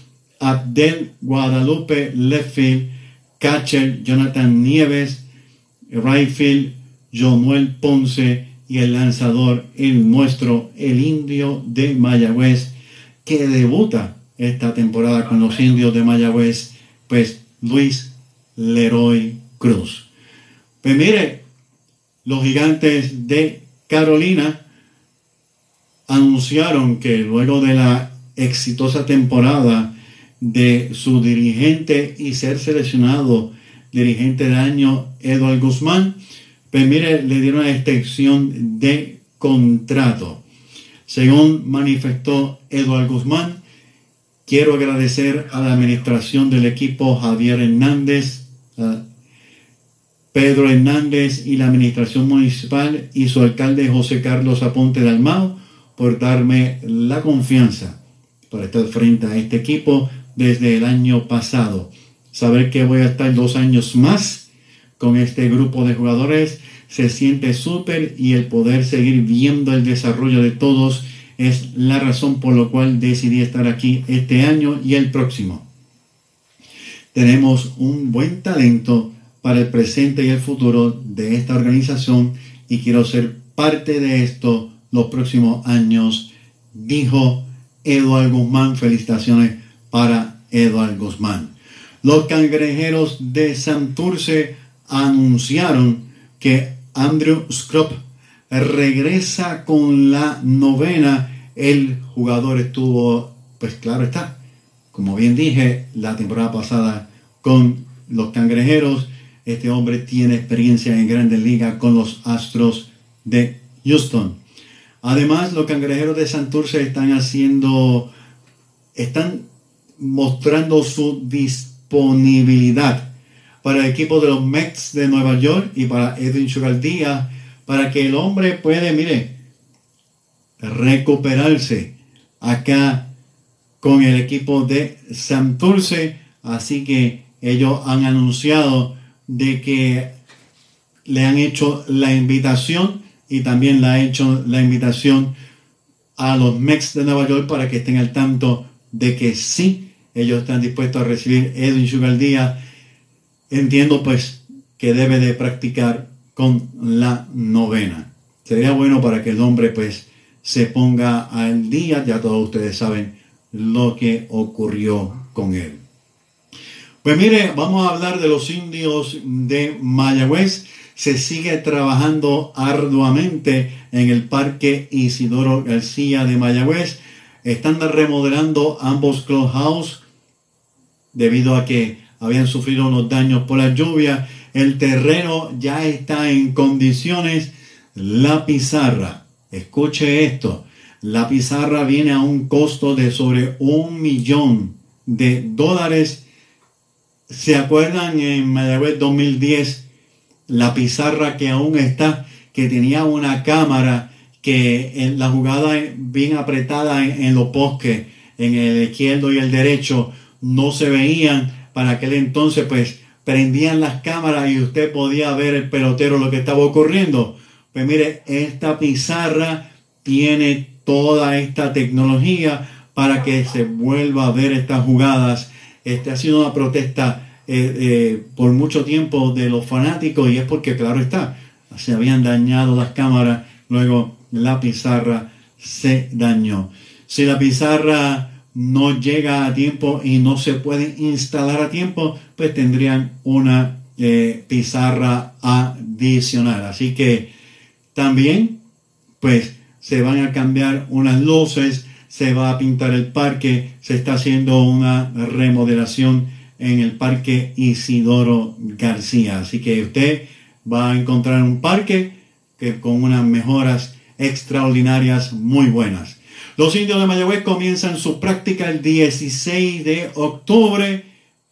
D: Abdel Guadalupe, left field, catcher Jonathan Nieves, right field, Jonuel Ponce y el lanzador, el nuestro, el indio de Mayagüez, que debuta esta temporada con los indios de Mayagüez, pues Luis Leroy Cruz. Pues mire, los gigantes de Carolina anunciaron que luego de la exitosa temporada de su dirigente y ser seleccionado dirigente del año Eduardo Guzmán, pues mire, le dieron una extensión de contrato. Según manifestó Eduardo Guzmán, quiero agradecer a la administración del equipo Javier Hernández, Pedro Hernández y la administración municipal y su alcalde José Carlos Aponte Dalmao por darme la confianza para estar frente a este equipo desde el año pasado. Saber que voy a estar dos años más con este grupo de jugadores se siente súper y el poder seguir viendo el desarrollo de todos es la razón por la cual decidí estar aquí este año y el próximo. Tenemos un buen talento para el presente y el futuro de esta organización y quiero ser parte de esto los próximos años, dijo Eduardo Guzmán. Felicitaciones para Eduardo Guzmán. Los cangrejeros de Santurce anunciaron que Andrew Scrub regresa con la novena. El jugador estuvo, pues claro está, como bien dije, la temporada pasada con los cangrejeros. Este hombre tiene experiencia en grandes ligas con los Astros de Houston. Además, los cangrejeros de Santurce están haciendo, están mostrando su disponibilidad para el equipo de los Mets de Nueva York y para Edwin Sugar para que el hombre puede, mire, recuperarse acá con el equipo de Santurce. Así que ellos han anunciado de que le han hecho la invitación y también le ha hecho la invitación a los Mex de Nueva York para que estén al tanto de que sí, ellos están dispuestos a recibir Edwin Sugar Díaz. Entiendo pues que debe de practicar con la novena. Sería bueno para que el hombre pues se ponga al día, ya todos ustedes saben lo que ocurrió con él. Pues mire, vamos a hablar de los indios de Mayagüez. Se sigue trabajando arduamente en el Parque Isidoro García de Mayagüez. Están remodelando ambos clubhouse debido a que habían sufrido unos daños por la lluvia. El terreno ya está en condiciones. La pizarra, escuche esto, la pizarra viene a un costo de sobre un millón de dólares. ¿Se acuerdan en Mayagüez 2010? La pizarra que aún está, que tenía una cámara que en la jugada bien apretada en, en los bosques, en el izquierdo y el derecho, no se veían. Para aquel entonces, pues prendían las cámaras y usted podía ver el pelotero lo que estaba ocurriendo. Pues mire, esta pizarra tiene toda esta tecnología para que se vuelva a ver estas jugadas. Este ha sido una protesta eh, eh, por mucho tiempo de los fanáticos y es porque, claro está, se habían dañado las cámaras, luego la pizarra se dañó. Si la pizarra no llega a tiempo y no se puede instalar a tiempo, pues tendrían una eh, pizarra adicional. Así que también, pues se van a cambiar unas luces, se va a pintar el parque, se está haciendo una remodelación en el parque Isidoro García. Así que usted va a encontrar un parque que con unas mejoras extraordinarias muy buenas. Los indios de Mayagüez comienzan su práctica el 16 de octubre.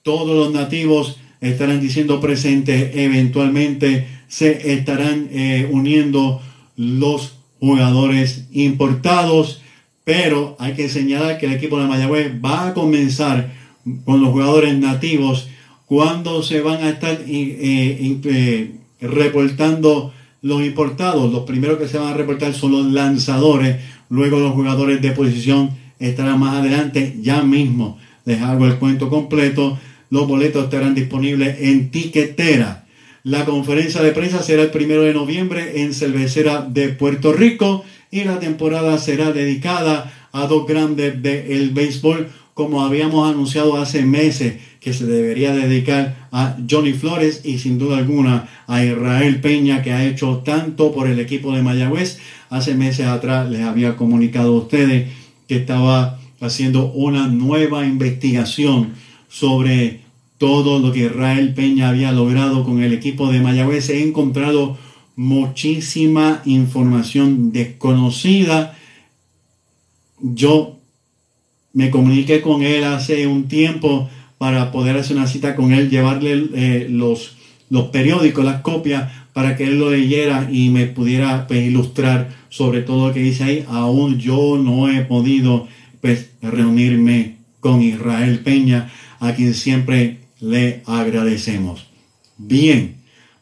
D: Todos los nativos estarán diciendo presentes. Eventualmente se estarán eh, uniendo los jugadores importados. Pero hay que señalar que el equipo de Mayagüez va a comenzar con los jugadores nativos cuando se van a estar eh, eh, reportando los importados. Los primeros que se van a reportar son los lanzadores Luego los jugadores de posición estarán más adelante. Ya mismo les hago el cuento completo. Los boletos estarán disponibles en tiquetera. La conferencia de prensa será el primero de noviembre en Cervecera de Puerto Rico y la temporada será dedicada a dos grandes del béisbol como habíamos anunciado hace meses que se debería dedicar a Johnny Flores y sin duda alguna a Israel Peña que ha hecho tanto por el equipo de Mayagüez hace meses atrás les había comunicado a ustedes que estaba haciendo una nueva investigación sobre todo lo que Israel Peña había logrado con el equipo de Mayagüez. He encontrado muchísima información desconocida. Yo me comuniqué con él hace un tiempo para poder hacer una cita con él, llevarle eh, los, los periódicos, las copias, para que él lo leyera y me pudiera pues, ilustrar sobre todo lo que dice ahí, aún yo no he podido pues reunirme con Israel Peña, a quien siempre le agradecemos. Bien,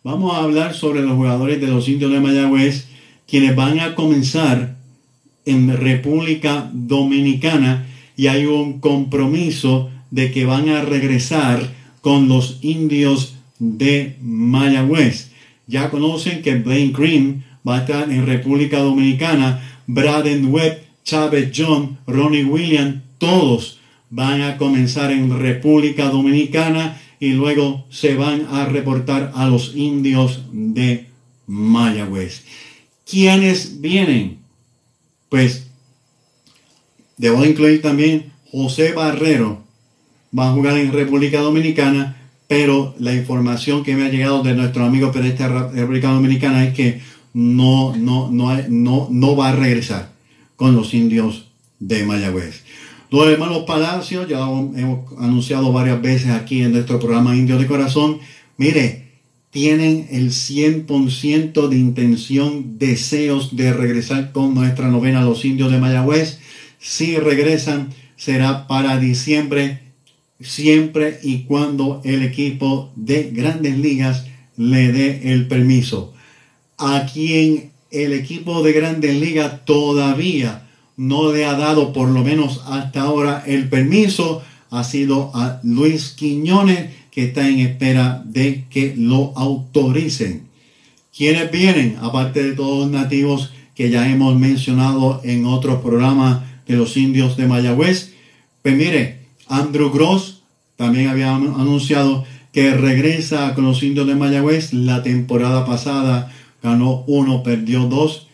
D: vamos a hablar sobre los jugadores de los indios de Mayagüez, quienes van a comenzar en República Dominicana y hay un compromiso de que van a regresar con los indios de Mayagüez. Ya conocen que Blaine Green va a estar en República Dominicana, Braden Webb, Chávez John, Ronnie Williams, todos van a comenzar en República Dominicana y luego se van a reportar a los indios de Mayagüez. ¿Quiénes vienen? Pues debo incluir también José Barrero, va a jugar en República Dominicana, pero la información que me ha llegado de nuestro amigo periodista de República Dominicana es que no, no, no, no, no va a regresar con los indios de Mayagüez. Los hermanos Palacios, ya hemos anunciado varias veces aquí en nuestro programa Indios de Corazón, mire, tienen el 100% de intención, deseos de regresar con nuestra novena Los Indios de Mayagüez. Si regresan, será para diciembre, siempre y cuando el equipo de grandes ligas le dé el permiso a quien el equipo de Grandes Ligas todavía no le ha dado, por lo menos hasta ahora, el permiso, ha sido a Luis Quiñones, que está en espera de que lo autoricen. ¿Quiénes vienen? Aparte de todos los nativos que ya hemos mencionado en otros programas de los indios de Mayagüez. Pues mire, Andrew Gross también había anunciado que regresa con los indios de Mayagüez. La temporada pasada ganó uno, perdió dos,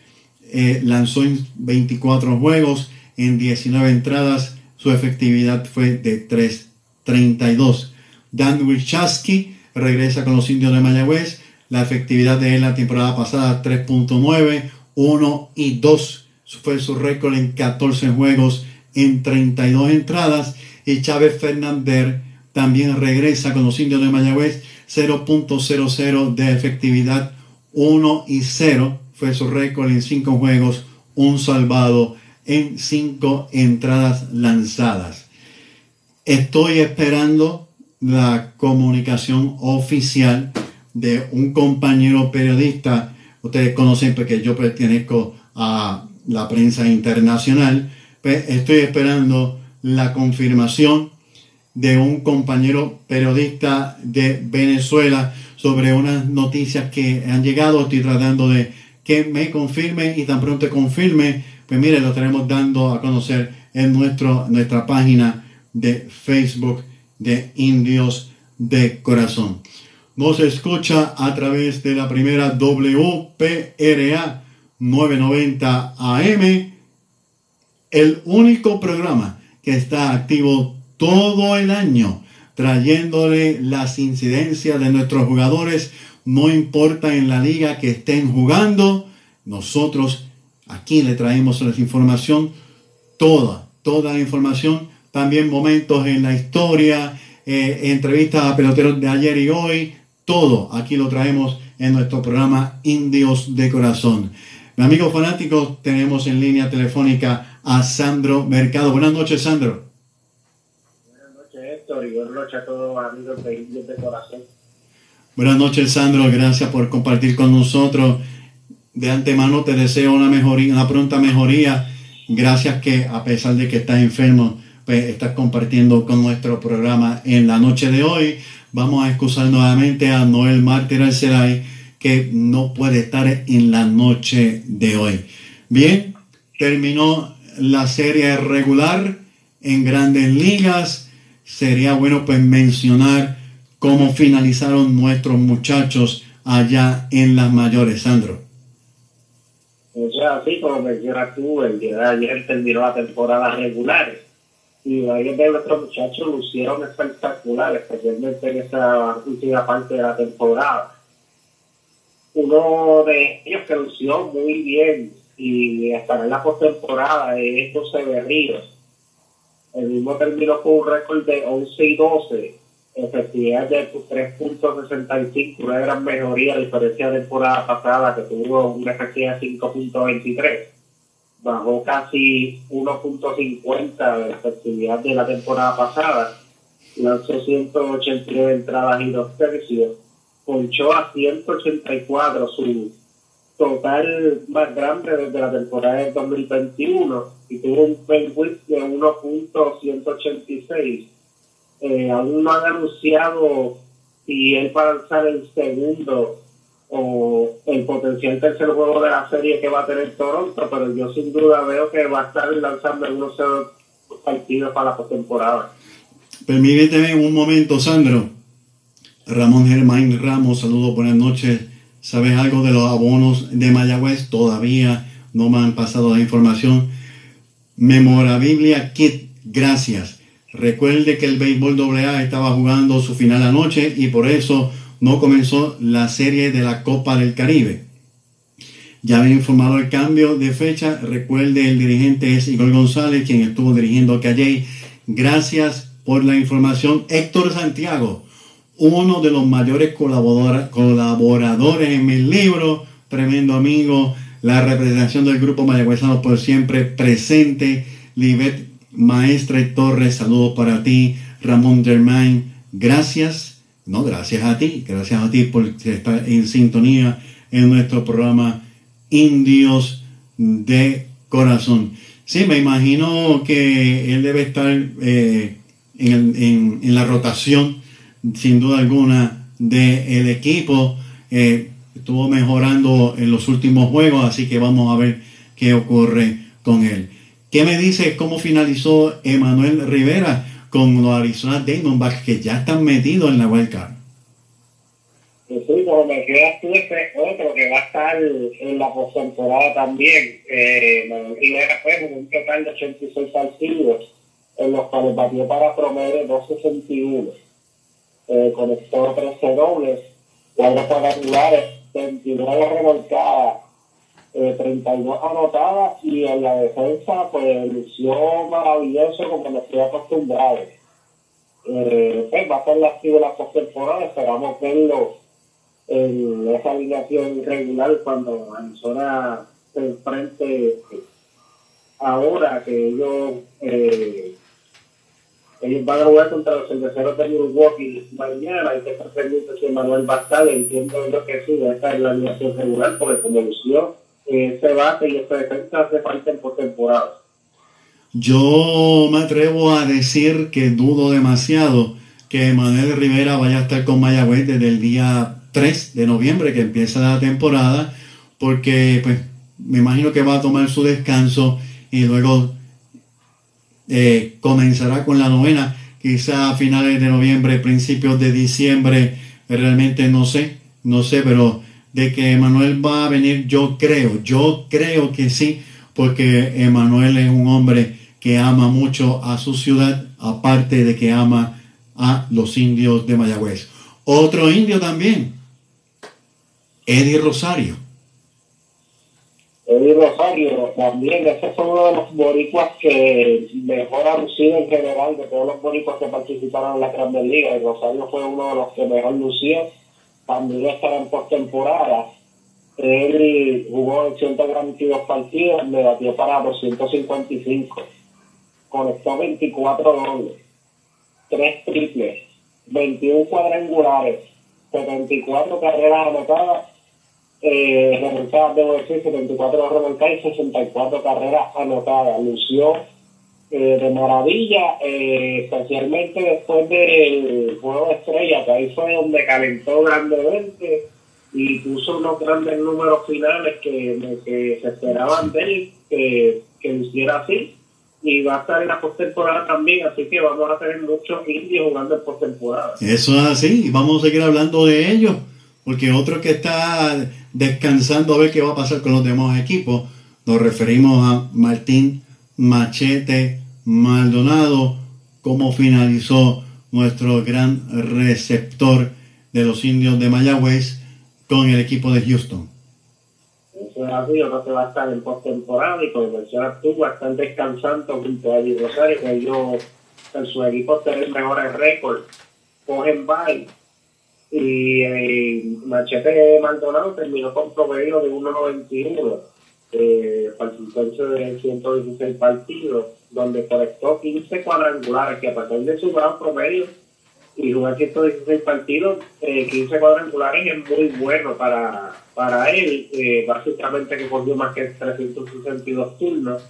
D: eh, lanzó en 24 juegos, en 19 entradas, su efectividad fue de 3.32. Dan Wichaski regresa con los indios de Mayagüez, la efectividad de él la temporada pasada 3.9, 1 y 2 fue su récord en 14 juegos en 32 entradas. Y Chávez Fernández también regresa con los indios de Mayagüez 0.00 de efectividad 1 y 0 fue su récord en 5 juegos un salvado en 5 entradas lanzadas. Estoy esperando la comunicación oficial de un compañero periodista. Ustedes conocen porque yo pertenezco a la prensa internacional pues estoy esperando la confirmación de un compañero periodista de Venezuela sobre unas noticias que han llegado. Estoy tratando de que me confirme y tan pronto confirme, pues mire, lo estaremos dando a conocer en nuestro, nuestra página de Facebook de Indios de Corazón. Nos escucha a través de la primera WPRA 990 AM, el único programa que está activo todo el año, trayéndole las incidencias de nuestros jugadores, no importa en la liga que estén jugando, nosotros aquí le traemos la información, toda, toda la información, también momentos en la historia, eh, entrevistas a peloteros de ayer y hoy, todo aquí lo traemos en nuestro programa Indios de Corazón. Mi amigos fanáticos, tenemos en línea telefónica a Sandro Mercado. Buenas noches, Sandro.
I: Buenas noches, Héctor, y buenas noches a todos los amigos de de Corazón.
D: Buenas noches, Sandro. Gracias por compartir con nosotros. De antemano te deseo una mejoría, una pronta mejoría. Gracias que a pesar de que estás enfermo, pues estás compartiendo con nuestro programa en la noche de hoy. Vamos a excusar nuevamente a Noel Mártir Alceray, que no puede estar en la noche de hoy. Bien, terminó la serie regular en grandes ligas. Sería bueno pues mencionar cómo finalizaron nuestros muchachos allá en las mayores, Sandro.
I: O sea, así como mencionas tú, el día de ayer terminó la temporada regular y varios de nuestros muchachos lucieron espectacular, especialmente en esa última parte de la temporada. Uno de ellos que lució muy bien y estará en la postemporada es José Berríos. El mismo terminó con un récord de 11 y 12, efectividad de 3.65, una gran mejoría a diferencia de la temporada pasada que tuvo una efectividad de 5.23. Bajó casi 1.50 de la efectividad de la temporada pasada. Lanzó 189 entradas y dos tercios. Ponchó a 184 su total más grande desde la temporada del 2021 y tuvo un bandwidth de 1.186. Eh, aún no han anunciado si él va a lanzar el segundo o el potencial tercer juego de la serie que va a tener Toronto, pero yo sin duda veo que va a estar lanzando unos partidos para la postemporada.
D: Permíteme un momento, Sandro. Ramón Germán Ramos, saludos, buenas noches. ¿Sabes algo de los abonos de Mayagüez? Todavía no me han pasado la información. Memorabilia Kit, gracias. Recuerde que el béisbol AA estaba jugando su final anoche y por eso no comenzó la serie de la Copa del Caribe. Ya había informado el cambio de fecha. Recuerde, el dirigente es Igor González, quien estuvo dirigiendo Calle. Gracias por la información. Héctor Santiago, uno de los mayores colaboradores en mi libro, tremendo amigo, la representación del grupo mayagüezano por siempre presente, Libet Maestre Torres, saludos para ti, Ramón Germain, gracias, no, gracias a ti, gracias a ti por estar en sintonía en nuestro programa Indios de Corazón. Sí, me imagino que él debe estar eh, en, en la rotación sin duda alguna del equipo. Eh, estuvo mejorando en los últimos juegos, así que vamos a ver qué ocurre con él. ¿Qué me dice cómo finalizó Emanuel Rivera? con los Arizona Diamondbacks que ya están metidos en la wild card.
I: Pues sí, como me quedas tú, ese otro que va a estar en la postemporada también. Eh, Rivera fue con un total de 86 partidos, en los cuales batió para promedio 261. Eh, conectó 13 dobles, 4 cuadrangulares, 29 revolcadas, eh, 32 anotadas y en la defensa pues lució maravilloso como nos estoy acostumbrado. Eh, pues va a ser la la postemporada, esperamos verlo en esa alineación regular cuando Arizona se enfrente ahora que ellos eh, ellos van a jugar contra los cerveceros de Milwaukee mañana y que se permite que Manuel Bastal entiendo yo que sí, esta es la alineación regular porque como lució eh, ese bate y esa defensa hace falta en postemporada.
D: Yo me atrevo a decir que dudo demasiado que Manuel Rivera vaya a estar con Mayagüez desde el día 3 de noviembre que empieza la temporada, porque pues me imagino que va a tomar su descanso y luego eh, comenzará con la novena, quizá a finales de noviembre, principios de diciembre, realmente no sé, no sé, pero de que Emanuel va a venir, yo creo, yo creo que sí, porque Emanuel es un hombre que ama mucho a su ciudad, aparte de que ama a los indios de Mayagüez. Otro indio también, Eddie Rosario.
I: Eddie Rosario también, ese fue uno de los boricuas que mejor ha lucido en general de todos los boricuas que participaron en la Grandes Ligas. Y Rosario fue uno de los que mejor lució. También estará en postemporada. Él jugó en 142 partidos, me batió para 255. Conectó 24 dobles, 3 triples, 21 cuadrangulares, 74 carreras anotadas eh, remolcadas, debo decir, 74 remolcadas y 64 carreras anotadas. Lució eh, de maravilla, eh, especialmente después del juego de estrella, que ahí fue donde calentó grandemente y puso unos grandes números finales que, que se esperaban de él, que, que hiciera así. Y va a estar en la postemporada también, así que vamos a tener muchos indios jugando en postemporada.
D: Eso es así, y vamos a seguir hablando de ellos, porque otro que está descansando a ver qué va a pasar con los demás equipos, nos referimos a Martín Machete Maldonado, cómo finalizó nuestro gran receptor de los indios de Mayagüez con el equipo de Houston.
I: Eso es así, otro que va a estar en postemporada y como mencionas tú, va a estar descansando junto a Eddie Rosario, que ellos en su equipo tienen mejores récords, cogen bye y eh, Machete Maldonado terminó con promedio de 1.91 eh, participancia de 116 partidos, donde conectó 15 cuadrangulares, que a pesar de su gran promedio y jugar 116 partidos, eh, 15 cuadrangulares es muy bueno para, para él, eh, básicamente que corrió más que 362 turnos,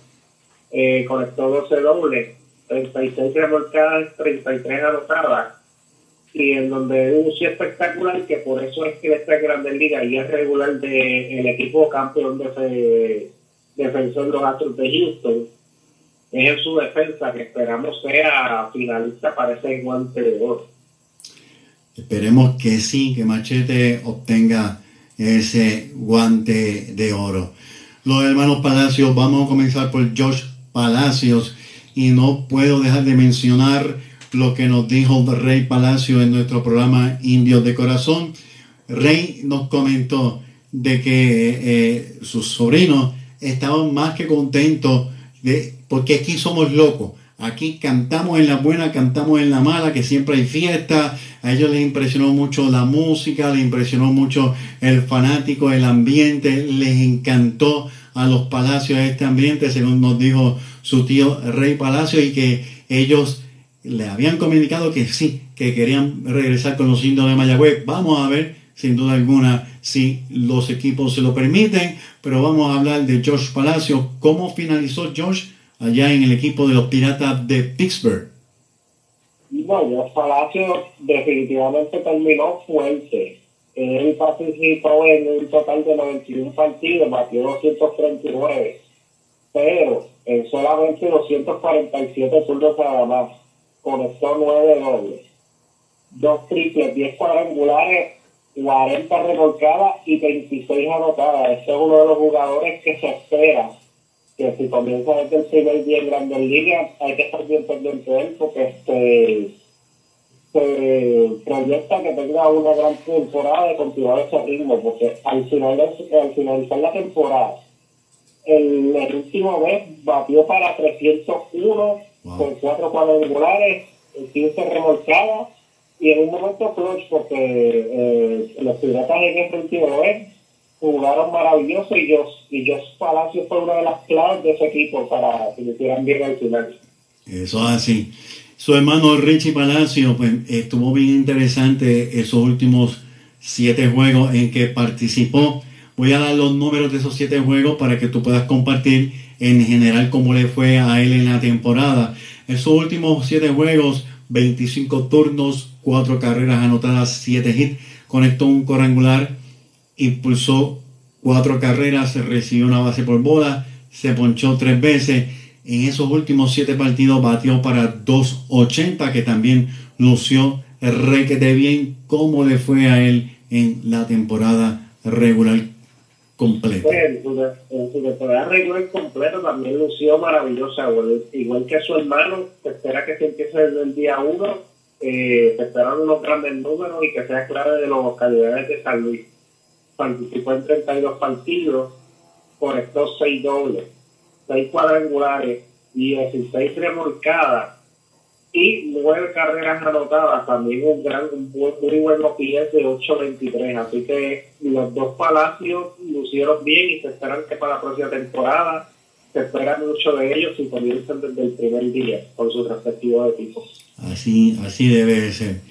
I: eh, conectó 12 dobles, 36 remolcadas, 33 anotadas, y en donde un sí espectacular, que por eso es que esta Grandes Ligas y es regular del equipo campeón de ese defensor los Astros de Houston, es en su defensa que esperamos sea finalista para ese guante de oro.
D: Esperemos que sí, que Machete obtenga ese guante de oro. Los hermanos Palacios, vamos a comenzar por Josh Palacios y no puedo dejar de mencionar lo que nos dijo Rey Palacio en nuestro programa Indios de Corazón. Rey nos comentó de que eh, sus sobrinos estaban más que contentos de, porque aquí somos locos. Aquí cantamos en la buena, cantamos en la mala, que siempre hay fiesta. A ellos les impresionó mucho la música, les impresionó mucho el fanático, el ambiente, les encantó a los palacios este ambiente, según nos dijo su tío Rey Palacio, y que ellos le habían comunicado que sí, que querían regresar con los indios de Mayagüez. Vamos a ver, sin duda alguna, si los equipos se lo permiten, pero vamos a hablar de Josh Palacio. ¿Cómo finalizó Josh allá en el equipo de los Piratas de Pittsburgh?
I: Bueno, Josh Palacio definitivamente terminó fuerte. Él participó en un total de 91 partidos, batió 239, pero en solamente 247 turnos nada más conectó nueve dobles, dos triples, 10 cuadrangulares, 40 remolcadas y 26 anotadas. Este es uno de los jugadores que se espera que si comienza desde el primer día en Grandes Ligas, hay que estar bien pendiente de él porque este se proyecta que tenga una gran temporada de continuar ese ritmo, porque al final al finalizar la temporada, el, el último mes batió para 301
D: Wow.
I: con cuatro cuadrangulares, 15 remolcadas y en un momento clutch porque eh, los piratas en ese último mes jugaron maravilloso y Jos, y Jos Palacio fue una de las claves de ese equipo para que lo hicieran bien al final.
D: Eso es así. Su hermano Richie Palacio, pues estuvo bien interesante esos últimos siete juegos en que participó. Voy a dar los números de esos siete juegos para que tú puedas compartir en general cómo le fue a él en la temporada. Esos últimos siete juegos, 25 turnos, cuatro carreras anotadas, siete hits, conectó un cuadrangular, impulsó cuatro carreras, recibió una base por bola, se ponchó tres veces. En esos últimos siete partidos batió para 2.80, que también lució requete bien como le fue a él en la temporada regular completa.
I: Pues, en su, en su temporada regular completo también lució maravillosa, igual, igual que su hermano, se espera que se empiece desde el día uno, eh, se esperan unos grandes números y que sea clave de los calidades de San Luis. Participó en 32 partidos, conectó 6 dobles, 6 cuadrangulares, 16 remolcadas y 9 carreras anotadas. También un gran, un buen- muy buen OPS de 8.23. Así que los dos palacios lucieron bien y se esperan que para la próxima temporada se espera mucho de ellos y comienzan desde el primer día con sus respectivos equipos.
D: Así, así debe de ser.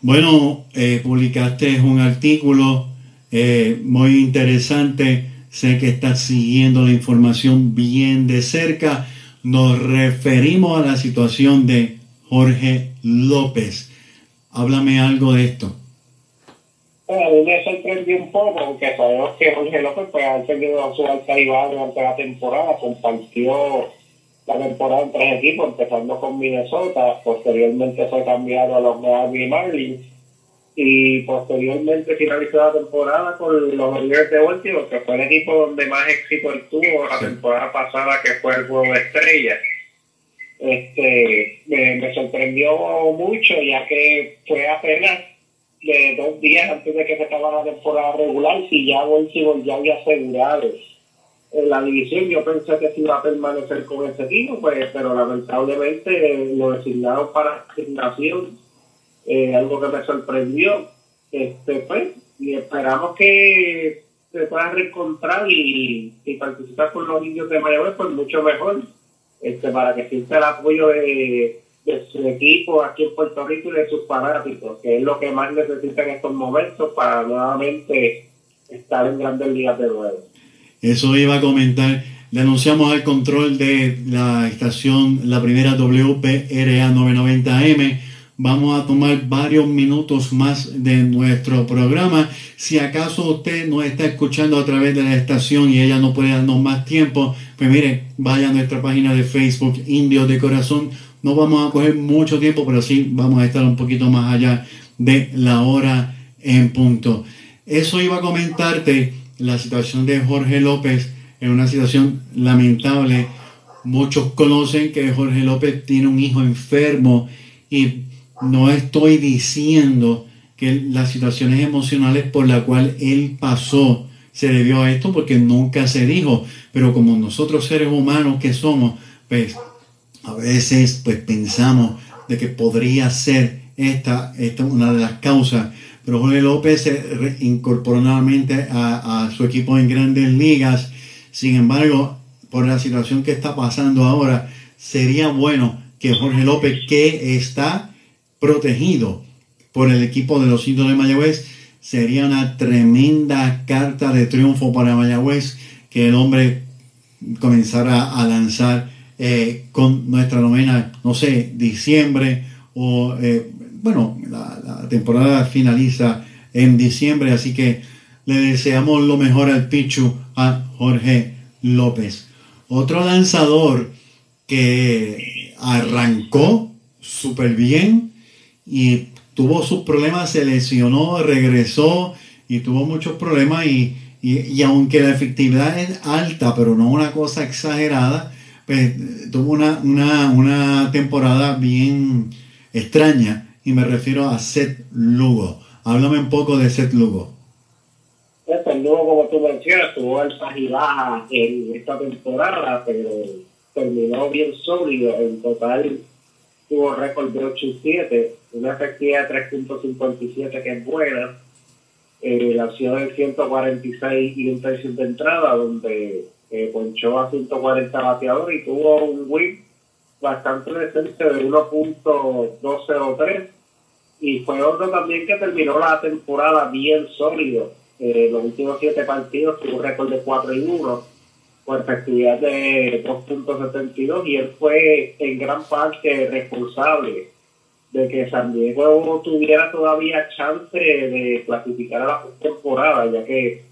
D: Bueno, eh, publicaste un artículo eh, muy interesante. Sé que estás siguiendo la información bien de cerca. Nos referimos a la situación de Jorge López. Háblame algo de esto.
I: Bueno, a mí me sorprendió un poco, aunque sabemos que Jorge López pues, ha tenido su alta y baja durante la temporada, compartió la temporada en tres equipos, empezando con Minnesota, posteriormente fue cambiado a los Miami Marlins y posteriormente finalizó la temporada con los Orioles de Baltimore, que fue el equipo donde más éxito él tuvo la temporada pasada, que fue el Juego de Estrellas. Este, me, sorprendió mucho, ya que fue apenas de dos días antes de que se acabara la temporada regular, si ya Baltimore ya había asegurado en la división, yo pensé que se iba a permanecer con ese equipo, pues, pero lamentablemente eh, lo designaron para asignación, eh, algo que me sorprendió. Este, pues, y esperamos que se pueda reencontrar y, y participar con los indios de Mayagüez, pues mucho mejor, este, para que sienta el apoyo de, de su equipo aquí en Puerto Rico y de sus fanáticos, que es lo que más necesita en estos momentos para nuevamente estar en grandes ligas de nuevo.
D: Eso iba a comentar. Le anunciamos al control de la estación, la primera WPRA 990M. Vamos a tomar varios minutos más de nuestro programa. Si acaso usted nos está escuchando a través de la estación y ella no puede darnos más tiempo, pues mire, vaya a nuestra página de Facebook, Indios de Corazón. No vamos a coger mucho tiempo, pero sí vamos a estar un poquito más allá de la hora en punto. Eso iba a comentarte la situación de Jorge López en una situación lamentable. Muchos conocen que Jorge López tiene un hijo enfermo y no estoy diciendo que las situaciones emocionales por las cuales él pasó se debió a esto porque nunca se dijo. Pero como nosotros seres humanos que somos, pues a veces pues pensamos de que podría ser esta, esta una de las causas. Pero Jorge López se incorporó nuevamente a, a su equipo en grandes ligas. Sin embargo, por la situación que está pasando ahora, sería bueno que Jorge López, que está protegido por el equipo de los indios de Mayagüez, sería una tremenda carta de triunfo para Mayagüez que el hombre comenzara a lanzar eh, con nuestra novena, no sé, diciembre o, eh, bueno, la, la temporada finaliza en diciembre, así que le deseamos lo mejor al Pichu, a Jorge López. Otro lanzador que arrancó súper bien y tuvo sus problemas, se lesionó, regresó y tuvo muchos problemas y, y- y aunque la efectividad es alta, pero no una cosa exagerada, pues tuvo una, una, una temporada bien extraña y me refiero a Seth Lugo. Háblame un poco de Seth Lugo.
I: Este nuevo, como tú mencionas, tuvo alzas y bajas en esta temporada, pero terminó bien sólido. En total tuvo récord de 8 y 7, una efectividad de 3.57 que es buena. Eh, lanzó de 146 y un tercio de entrada, donde eh, ponchó a 140 bateadores y tuvo un whip bastante decente de 1.203 y fue otro también que terminó la temporada bien sólido. Eh, los últimos siete partidos tuvo un récord de 4 y 1 por efectividad de 2.72 y él fue en gran parte responsable de que San Diego tuviera todavía chance de clasificar a la temporada, ya que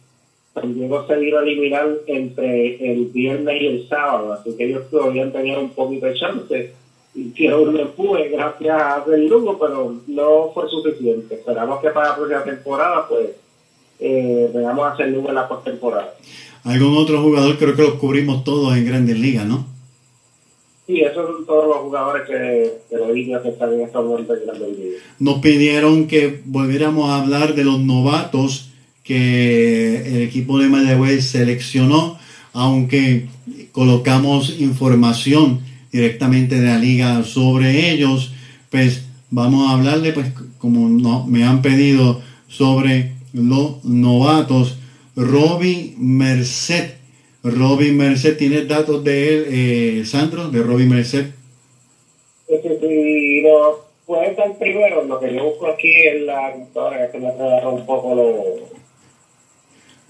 I: San Diego se vino a eliminar entre el viernes y el sábado, así que ellos todavía tenían un poquito de chance. Hicieron un empuje gracias a Del Lugo, pero no fue suficiente. Esperamos que para la próxima temporada, pues, eh, veamos a Lugo en la postemporada.
D: ¿Algún otro jugador? Creo que los cubrimos todos en Grandes Ligas, ¿no?
I: Sí, esos son todos los jugadores que, que los indios que están en estos momentos en Grandes Ligas.
D: Nos pidieron que volviéramos a hablar de los novatos que el equipo de Mayagüez seleccionó, aunque colocamos información directamente de la liga sobre ellos, pues vamos a hablarle, pues como no, me han pedido sobre los novatos. Robbie Merced. Robbie Merced, ¿tienes datos de él, eh, Sandro, de Robbie Merced?
I: Este, si lo puedes dar primero, lo que yo busco aquí en la computadora, que me agarra un poco lo...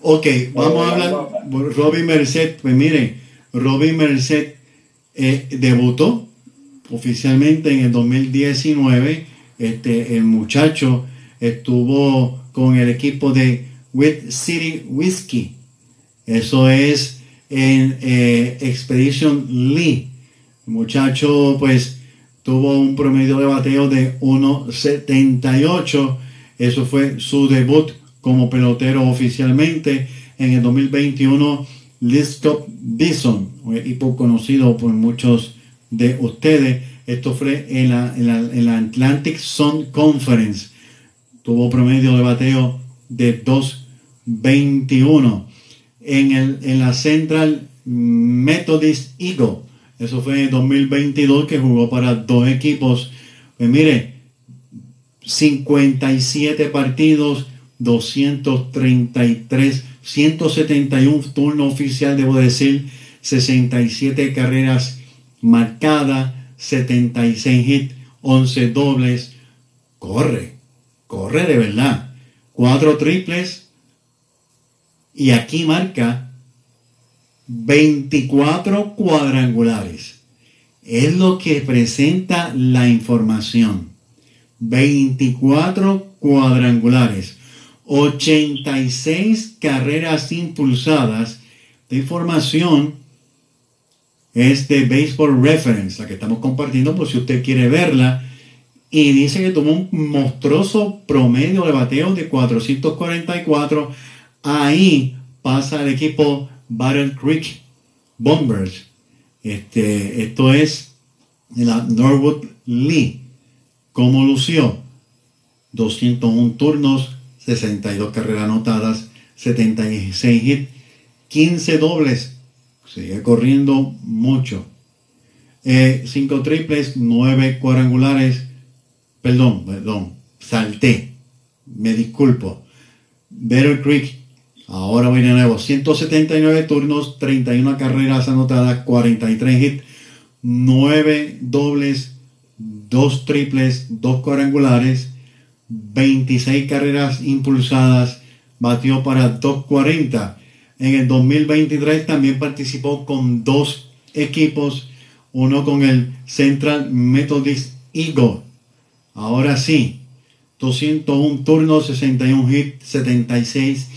D: Ok, vamos a hablar. Robbie Merced, pues mire, Robbie Merced eh, debutó oficialmente en el 2019. Este, el muchacho estuvo con el equipo de Wet City Whiskey. Eso es en eh, Expedition Lee. Muchacho, pues, tuvo un promedio de bateo de 1.78. Eso fue su debut como pelotero oficialmente en el 2021 Liscop Bison, un equipo conocido por muchos de ustedes. Esto fue en la, en la, en la Atlantic Sun Conference. Tuvo promedio de bateo de 2.21. En, el, en la Central Methodist Eagle. Eso fue en 2022 que jugó para dos equipos. Pues mire, 57 partidos, 233, 171 turno oficial, debo decir, 67 carreras marcadas, 76 hits, 11 dobles. Corre, corre de verdad. Cuatro triples. Y aquí marca 24 cuadrangulares. Es lo que presenta la información. 24 cuadrangulares, 86 carreras impulsadas. De información es de Baseball Reference, la que estamos compartiendo por si usted quiere verla. Y dice que tuvo un monstruoso promedio de bateo de 444. Ahí pasa el equipo Battle Creek Bombers. Este, esto es la Norwood Lee. ¿Cómo lució? 201 turnos, 62 carreras anotadas, 76 hits, 15 dobles. Sigue corriendo mucho. 5 triples, 9 cuadrangulares. Perdón, perdón, salté. Me disculpo. Better Creek, ahora voy de nuevo. 179 turnos, 31 carreras anotadas, 43 hits, 9 dobles, 2 triples, 2 cuadrangulares, 26 carreras impulsadas, batió para 240. En el 2023 también participó con dos equipos, uno con el Central Methodist Eagle. Ahora sí, 201 turnos, 61 hits, 76,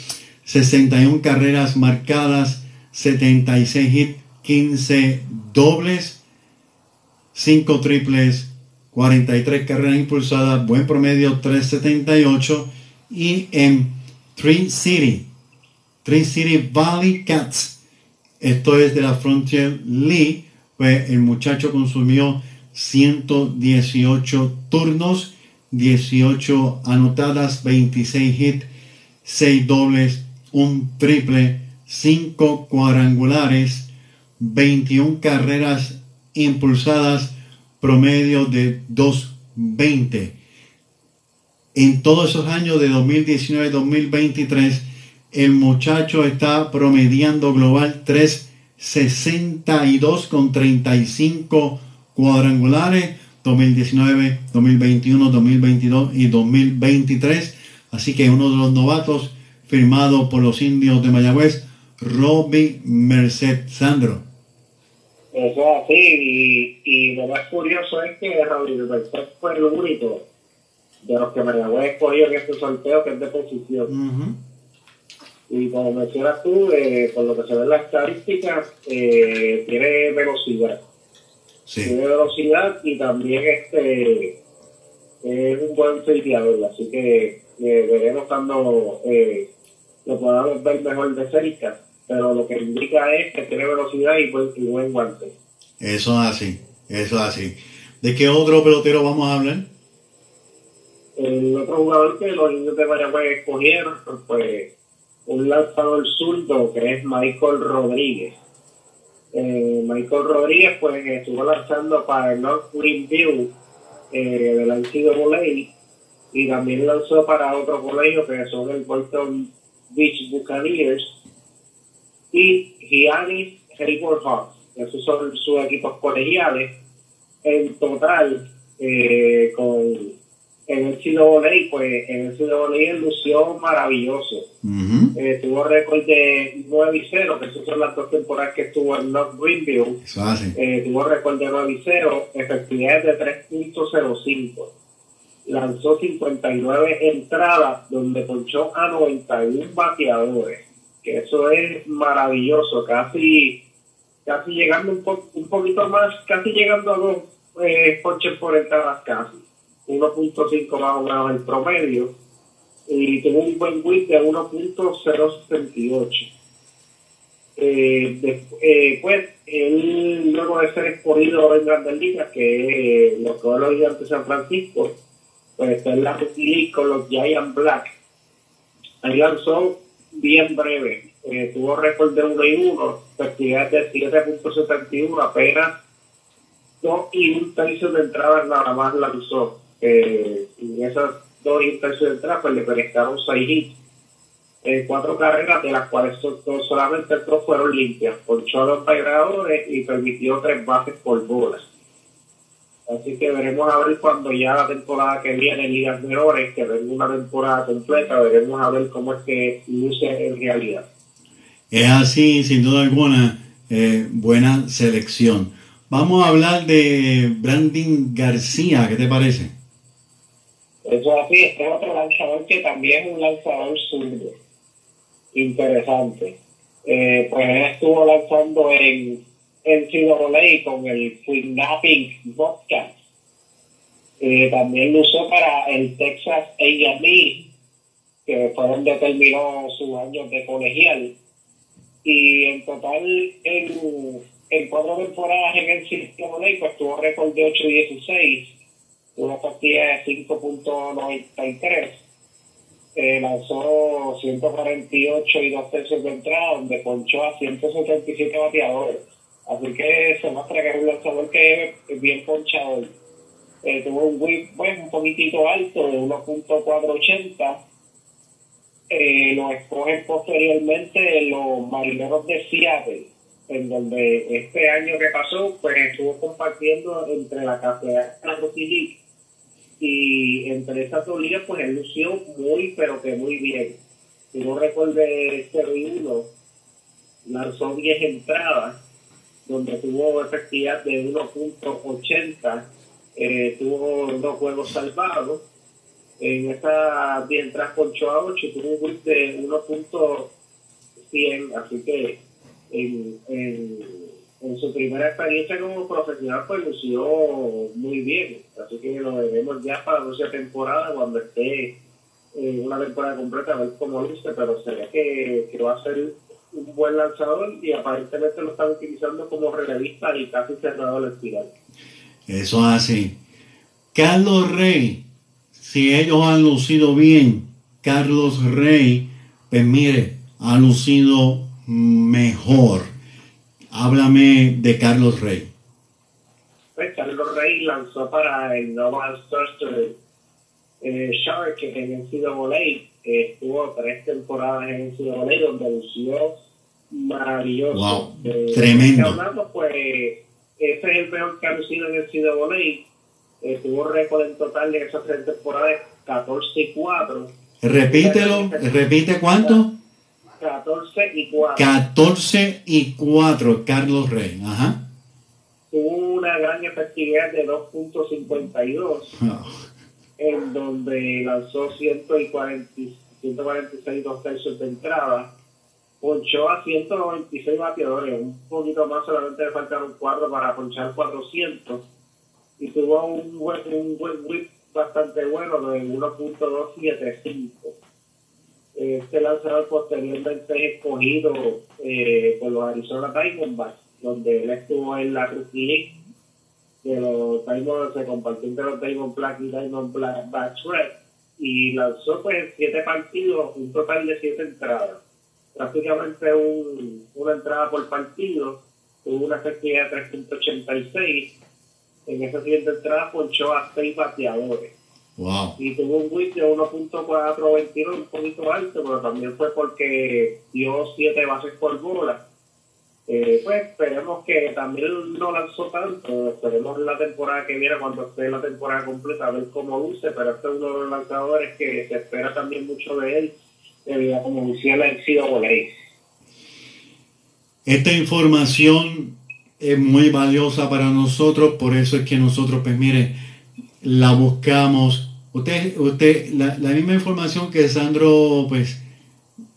D: 61 carreras marcadas, 76 hits, 15 dobles, 5 triples, 43 carreras impulsadas, buen promedio 378 y en Tree City, Tree City Valley Cats, esto es de la Frontier League, pues el muchacho consumió 118 turnos, 18 anotadas, 26 hits, 6 dobles, un triple, 5 cuadrangulares, 21 carreras impulsadas, promedio de 2.20. En todos esos años de 2019-2023, el muchacho está promediando global 362 con 35 cuadrangulares 2019, 2021, 2022 y 2023. Así que uno de los novatos firmado por los indios de Mayagüez, Robbie Merced Sandro.
I: Eso es así, y, y lo más curioso es que Robbie Merced fue el único de los que Mayagüez escogió en este sorteo que es de posición. Y como mencionas tú, eh, por lo que se ve en las estadísticas, eh, tiene velocidad. Tiene velocidad y también este es un buen fildeador, así que eh, veremos cuando eh, lo podamos ver mejor de cerca, pero lo que indica es que tiene velocidad y buen, y buen guante.
D: Eso es así, eso es así. ¿De qué otro pelotero vamos a hablar?
I: El otro jugador que los indios de Mayagüez escogieron, pues un lanzador zurdo que es Michael Rodríguez. Eh, Michael Rodríguez pues estuvo lanzando para el North Greenville eh, de la NCAA y también lanzó para otro colegio que son el Bolton Beach Buccaneers y Giannis Hayward Hawks. Esos son sus equipos colegiales. En total, eh, con en el CWA, pues en el CWA lució maravilloso. Eh, tuvo récord de 9 y 0, que esas son las dos temporadas que estuvo en North Greenville. Eh, tuvo récord de 9 y 0, efectividad de 3.05. Lanzó 59 entradas, donde ponchó a 91 bateadores. Que eso es maravilloso, casi casi llegando un, po un poquito más, casi llegando a dos eh, ponches por entradas casi. 1.5 más o menos el promedio y tuvo un buen whip de 1.078. Eh, eh, pues él luego de ser escogido en Grandes Ligas, que eh, los gigantes de San Francisco, está en la con los Giant Black. Ahí lanzó bien breve, eh, tuvo récord de 1 y 1, efectividad de 7.71, apenas 2 y un tercio de entradas nada más lanzó eh, en esas dos tercios de entrada, pues le prestaron seis hits. Eh, cuatro carreras, de las cuales solamente dos fueron limpias, ponchó a dos y permitió tres bases por bolas. Así que veremos a ver cuando ya la temporada que viene en ligas menores, que venga una temporada completa, veremos a ver cómo es que luce en realidad.
D: Es así, sin duda alguna, eh, buena selección. Vamos a hablar de Brandon García, ¿qué te parece?
I: Eso así, este es otro lanzador que también es un lanzador zurdo. Interesante. Eh, pues él estuvo lanzando en en CWA con el Kidnapping Bobcats. Eh, también lo usó para el Texas A&M, que fue donde terminó sus años de colegial. Y en total, en, en cuatro temporadas en el CWA, pues tuvo récord de 8-16 una partida de 5.93. Eh, lanzó 148 y dos tercios de entrada, donde ponchó a 177 bateadores. Así que se muestra que es un lanzador que es bien ponchado. Eh, tuvo un whip pues, un poquitito alto de 1.480. Eh, lo escogen posteriormente los marineros de Seattle, en donde este año que pasó, pues estuvo compartiendo entre la cafetería y la Rookie y entre esas dos ligas pues él lució muy pero que muy bien si no recuerde 0 y 1 lanzó 10 entradas donde tuvo efectividad de 1.80 eh, tuvo dos juegos salvados en esas 10 entradas con 8 a 8 tuvo un whip de 1.100 así que en, en, su primera experiencia como profesional pues lució muy bien. Así que lo veremos ya para la próxima temporada cuando esté en una temporada completa a ver cómo luce, pero se que, que va a ser un buen lanzador y aparentemente lo están utilizando como relevista y casi cerrado el espiral.
D: Eso así. Carlos Rey, si ellos han lucido bien, Carlos Rey, pues mire, ha lucido mejor. Háblame de Carlos Rey.
I: Pues Carlos Rey lanzó para el Nova Starter eh, Shark en el NCAA. Eh, estuvo tres temporadas en el NCAA donde lució maravilloso.
D: Wow,
I: Eh,
D: tremendo.
I: hablando, pues ese es el peor que ha lucido en el NCAA. Eh, tuvo récord en total en esas tres temporadas 14 y 4.
D: Repítelo, repite cuánto?
I: 14 y 4.
D: 14 y 4, Carlos Rey. Ajá.
I: Tuvo una gran efectividad de 2.52. en donde lanzó 140, 146 dos tercios de entrada, ponchó a 196 bateadores, un poquito más, solamente le faltaron 4 para ponchar 400, y tuvo un buen, un buen whip bastante bueno de 1.275. Este lanzador posteriormente es escogido eh, por los Arizona Diamondbacks, donde él estuvo en la Rookie De los Diamond se compartió entre los Diamond Black y Diamond Black Backs Red y lanzó pues siete partidos, un total de siete entradas. Prácticamente un, una entrada por partido, tuvo una efectividad de 3.86. En esa siguiente entrada ponchó a seis bateadores
D: Wow.
I: y tuvo un whip de 1.421, un poquito alto, pero también fue porque dio siete bases por bola. Eh, pues esperemos que también no lanzó tanto, esperemos la temporada que viene cuando esté la temporada completa a ver cómo luce, pero este es uno de los lanzadores que se espera también mucho de él, debido a como lucía la NCAA.
D: Esta información es muy valiosa para nosotros, por eso es que nosotros, pues mire, la buscamos. Usted, usted, la, la misma información que Sandro, pues,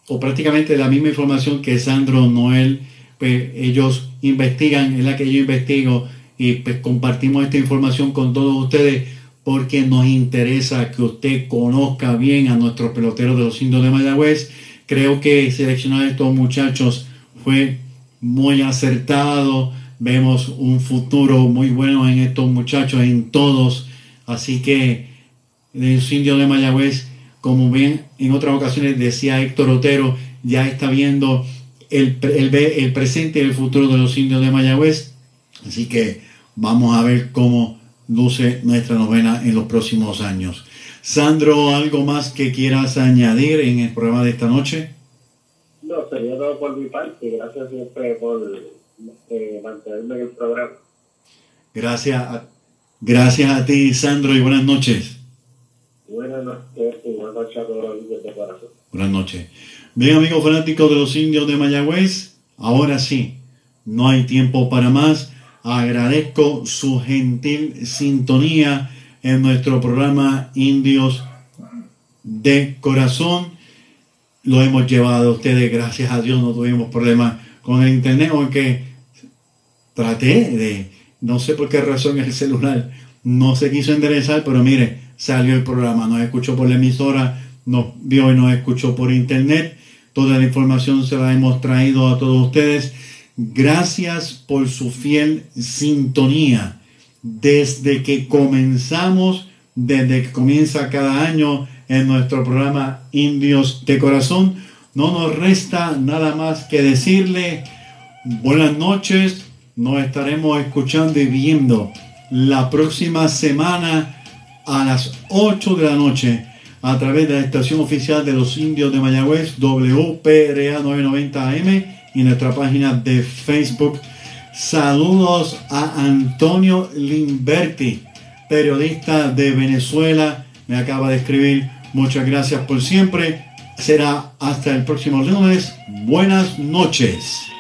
D: o prácticamente la misma información que Sandro Noel, pues ellos investigan, es la que yo investigo y pues compartimos esta información con todos ustedes porque nos interesa que usted conozca bien a nuestros peloteros de los indios de Mayagüez. Creo que seleccionar a estos muchachos fue muy acertado. Vemos un futuro muy bueno en estos muchachos, en todos. Así que los indios de Mayagüez, como bien en otras ocasiones decía Héctor Otero, ya está viendo el, el, el presente y el futuro de los indios de Mayagüez. Así que vamos a ver cómo luce nuestra novena en los próximos años. Sandro, ¿algo más que quieras añadir en el programa de esta noche?
I: No, sería todo por mi parte, gracias siempre por eh, mantenerme en el programa.
D: Gracias a, gracias a ti, Sandro, y buenas noches.
I: Buenas noches y buenas noches a todos los niños de corazón.
D: Buenas noches. Bien, amigos fanáticos de los indios de Mayagüez, ahora sí, no hay tiempo para más. Agradezco su gentil sintonía en nuestro programa Indios de Corazón. Lo hemos llevado a ustedes, gracias a Dios, no tuvimos problemas con el internet, aunque traté de, no sé por qué razón el celular no se quiso enderezar, pero mire, salió el programa, nos escuchó por la emisora, nos vio y nos escuchó por internet. Toda la información se la hemos traído a todos ustedes. Gracias por su fiel sintonía. Desde que comenzamos, desde que comienza cada año en nuestro programa Indios de Corazón, no nos resta nada más que decirle buenas noches. Nos estaremos escuchando y viendo la próxima semana a las 8 de la noche a través de la estación oficial de los indios de Mayagüez, WPRA 990 AM y nuestra página de Facebook. Saludos a Antonio Limberti, periodista de Venezuela. Me acaba de escribir. Muchas gracias por siempre. Será hasta el próximo lunes. Buenas noches.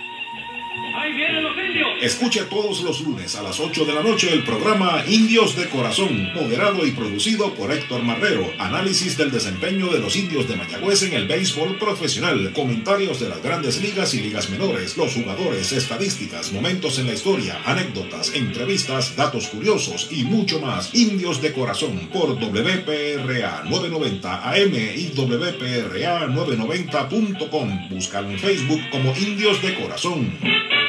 G: Escuche todos los lunes a las 8 de la noche el programa Indios de Corazón, moderado y producido por Héctor Marrero. Análisis del desempeño de los indios de Mayagüez en el béisbol profesional, comentarios de las grandes ligas y ligas menores, los jugadores, estadísticas, momentos en la historia, anécdotas, entrevistas, datos curiosos y mucho más. Indios de Corazón por WPRA 990 AM y WPRA 990.com. Búscalo en Facebook como Indios de Corazón.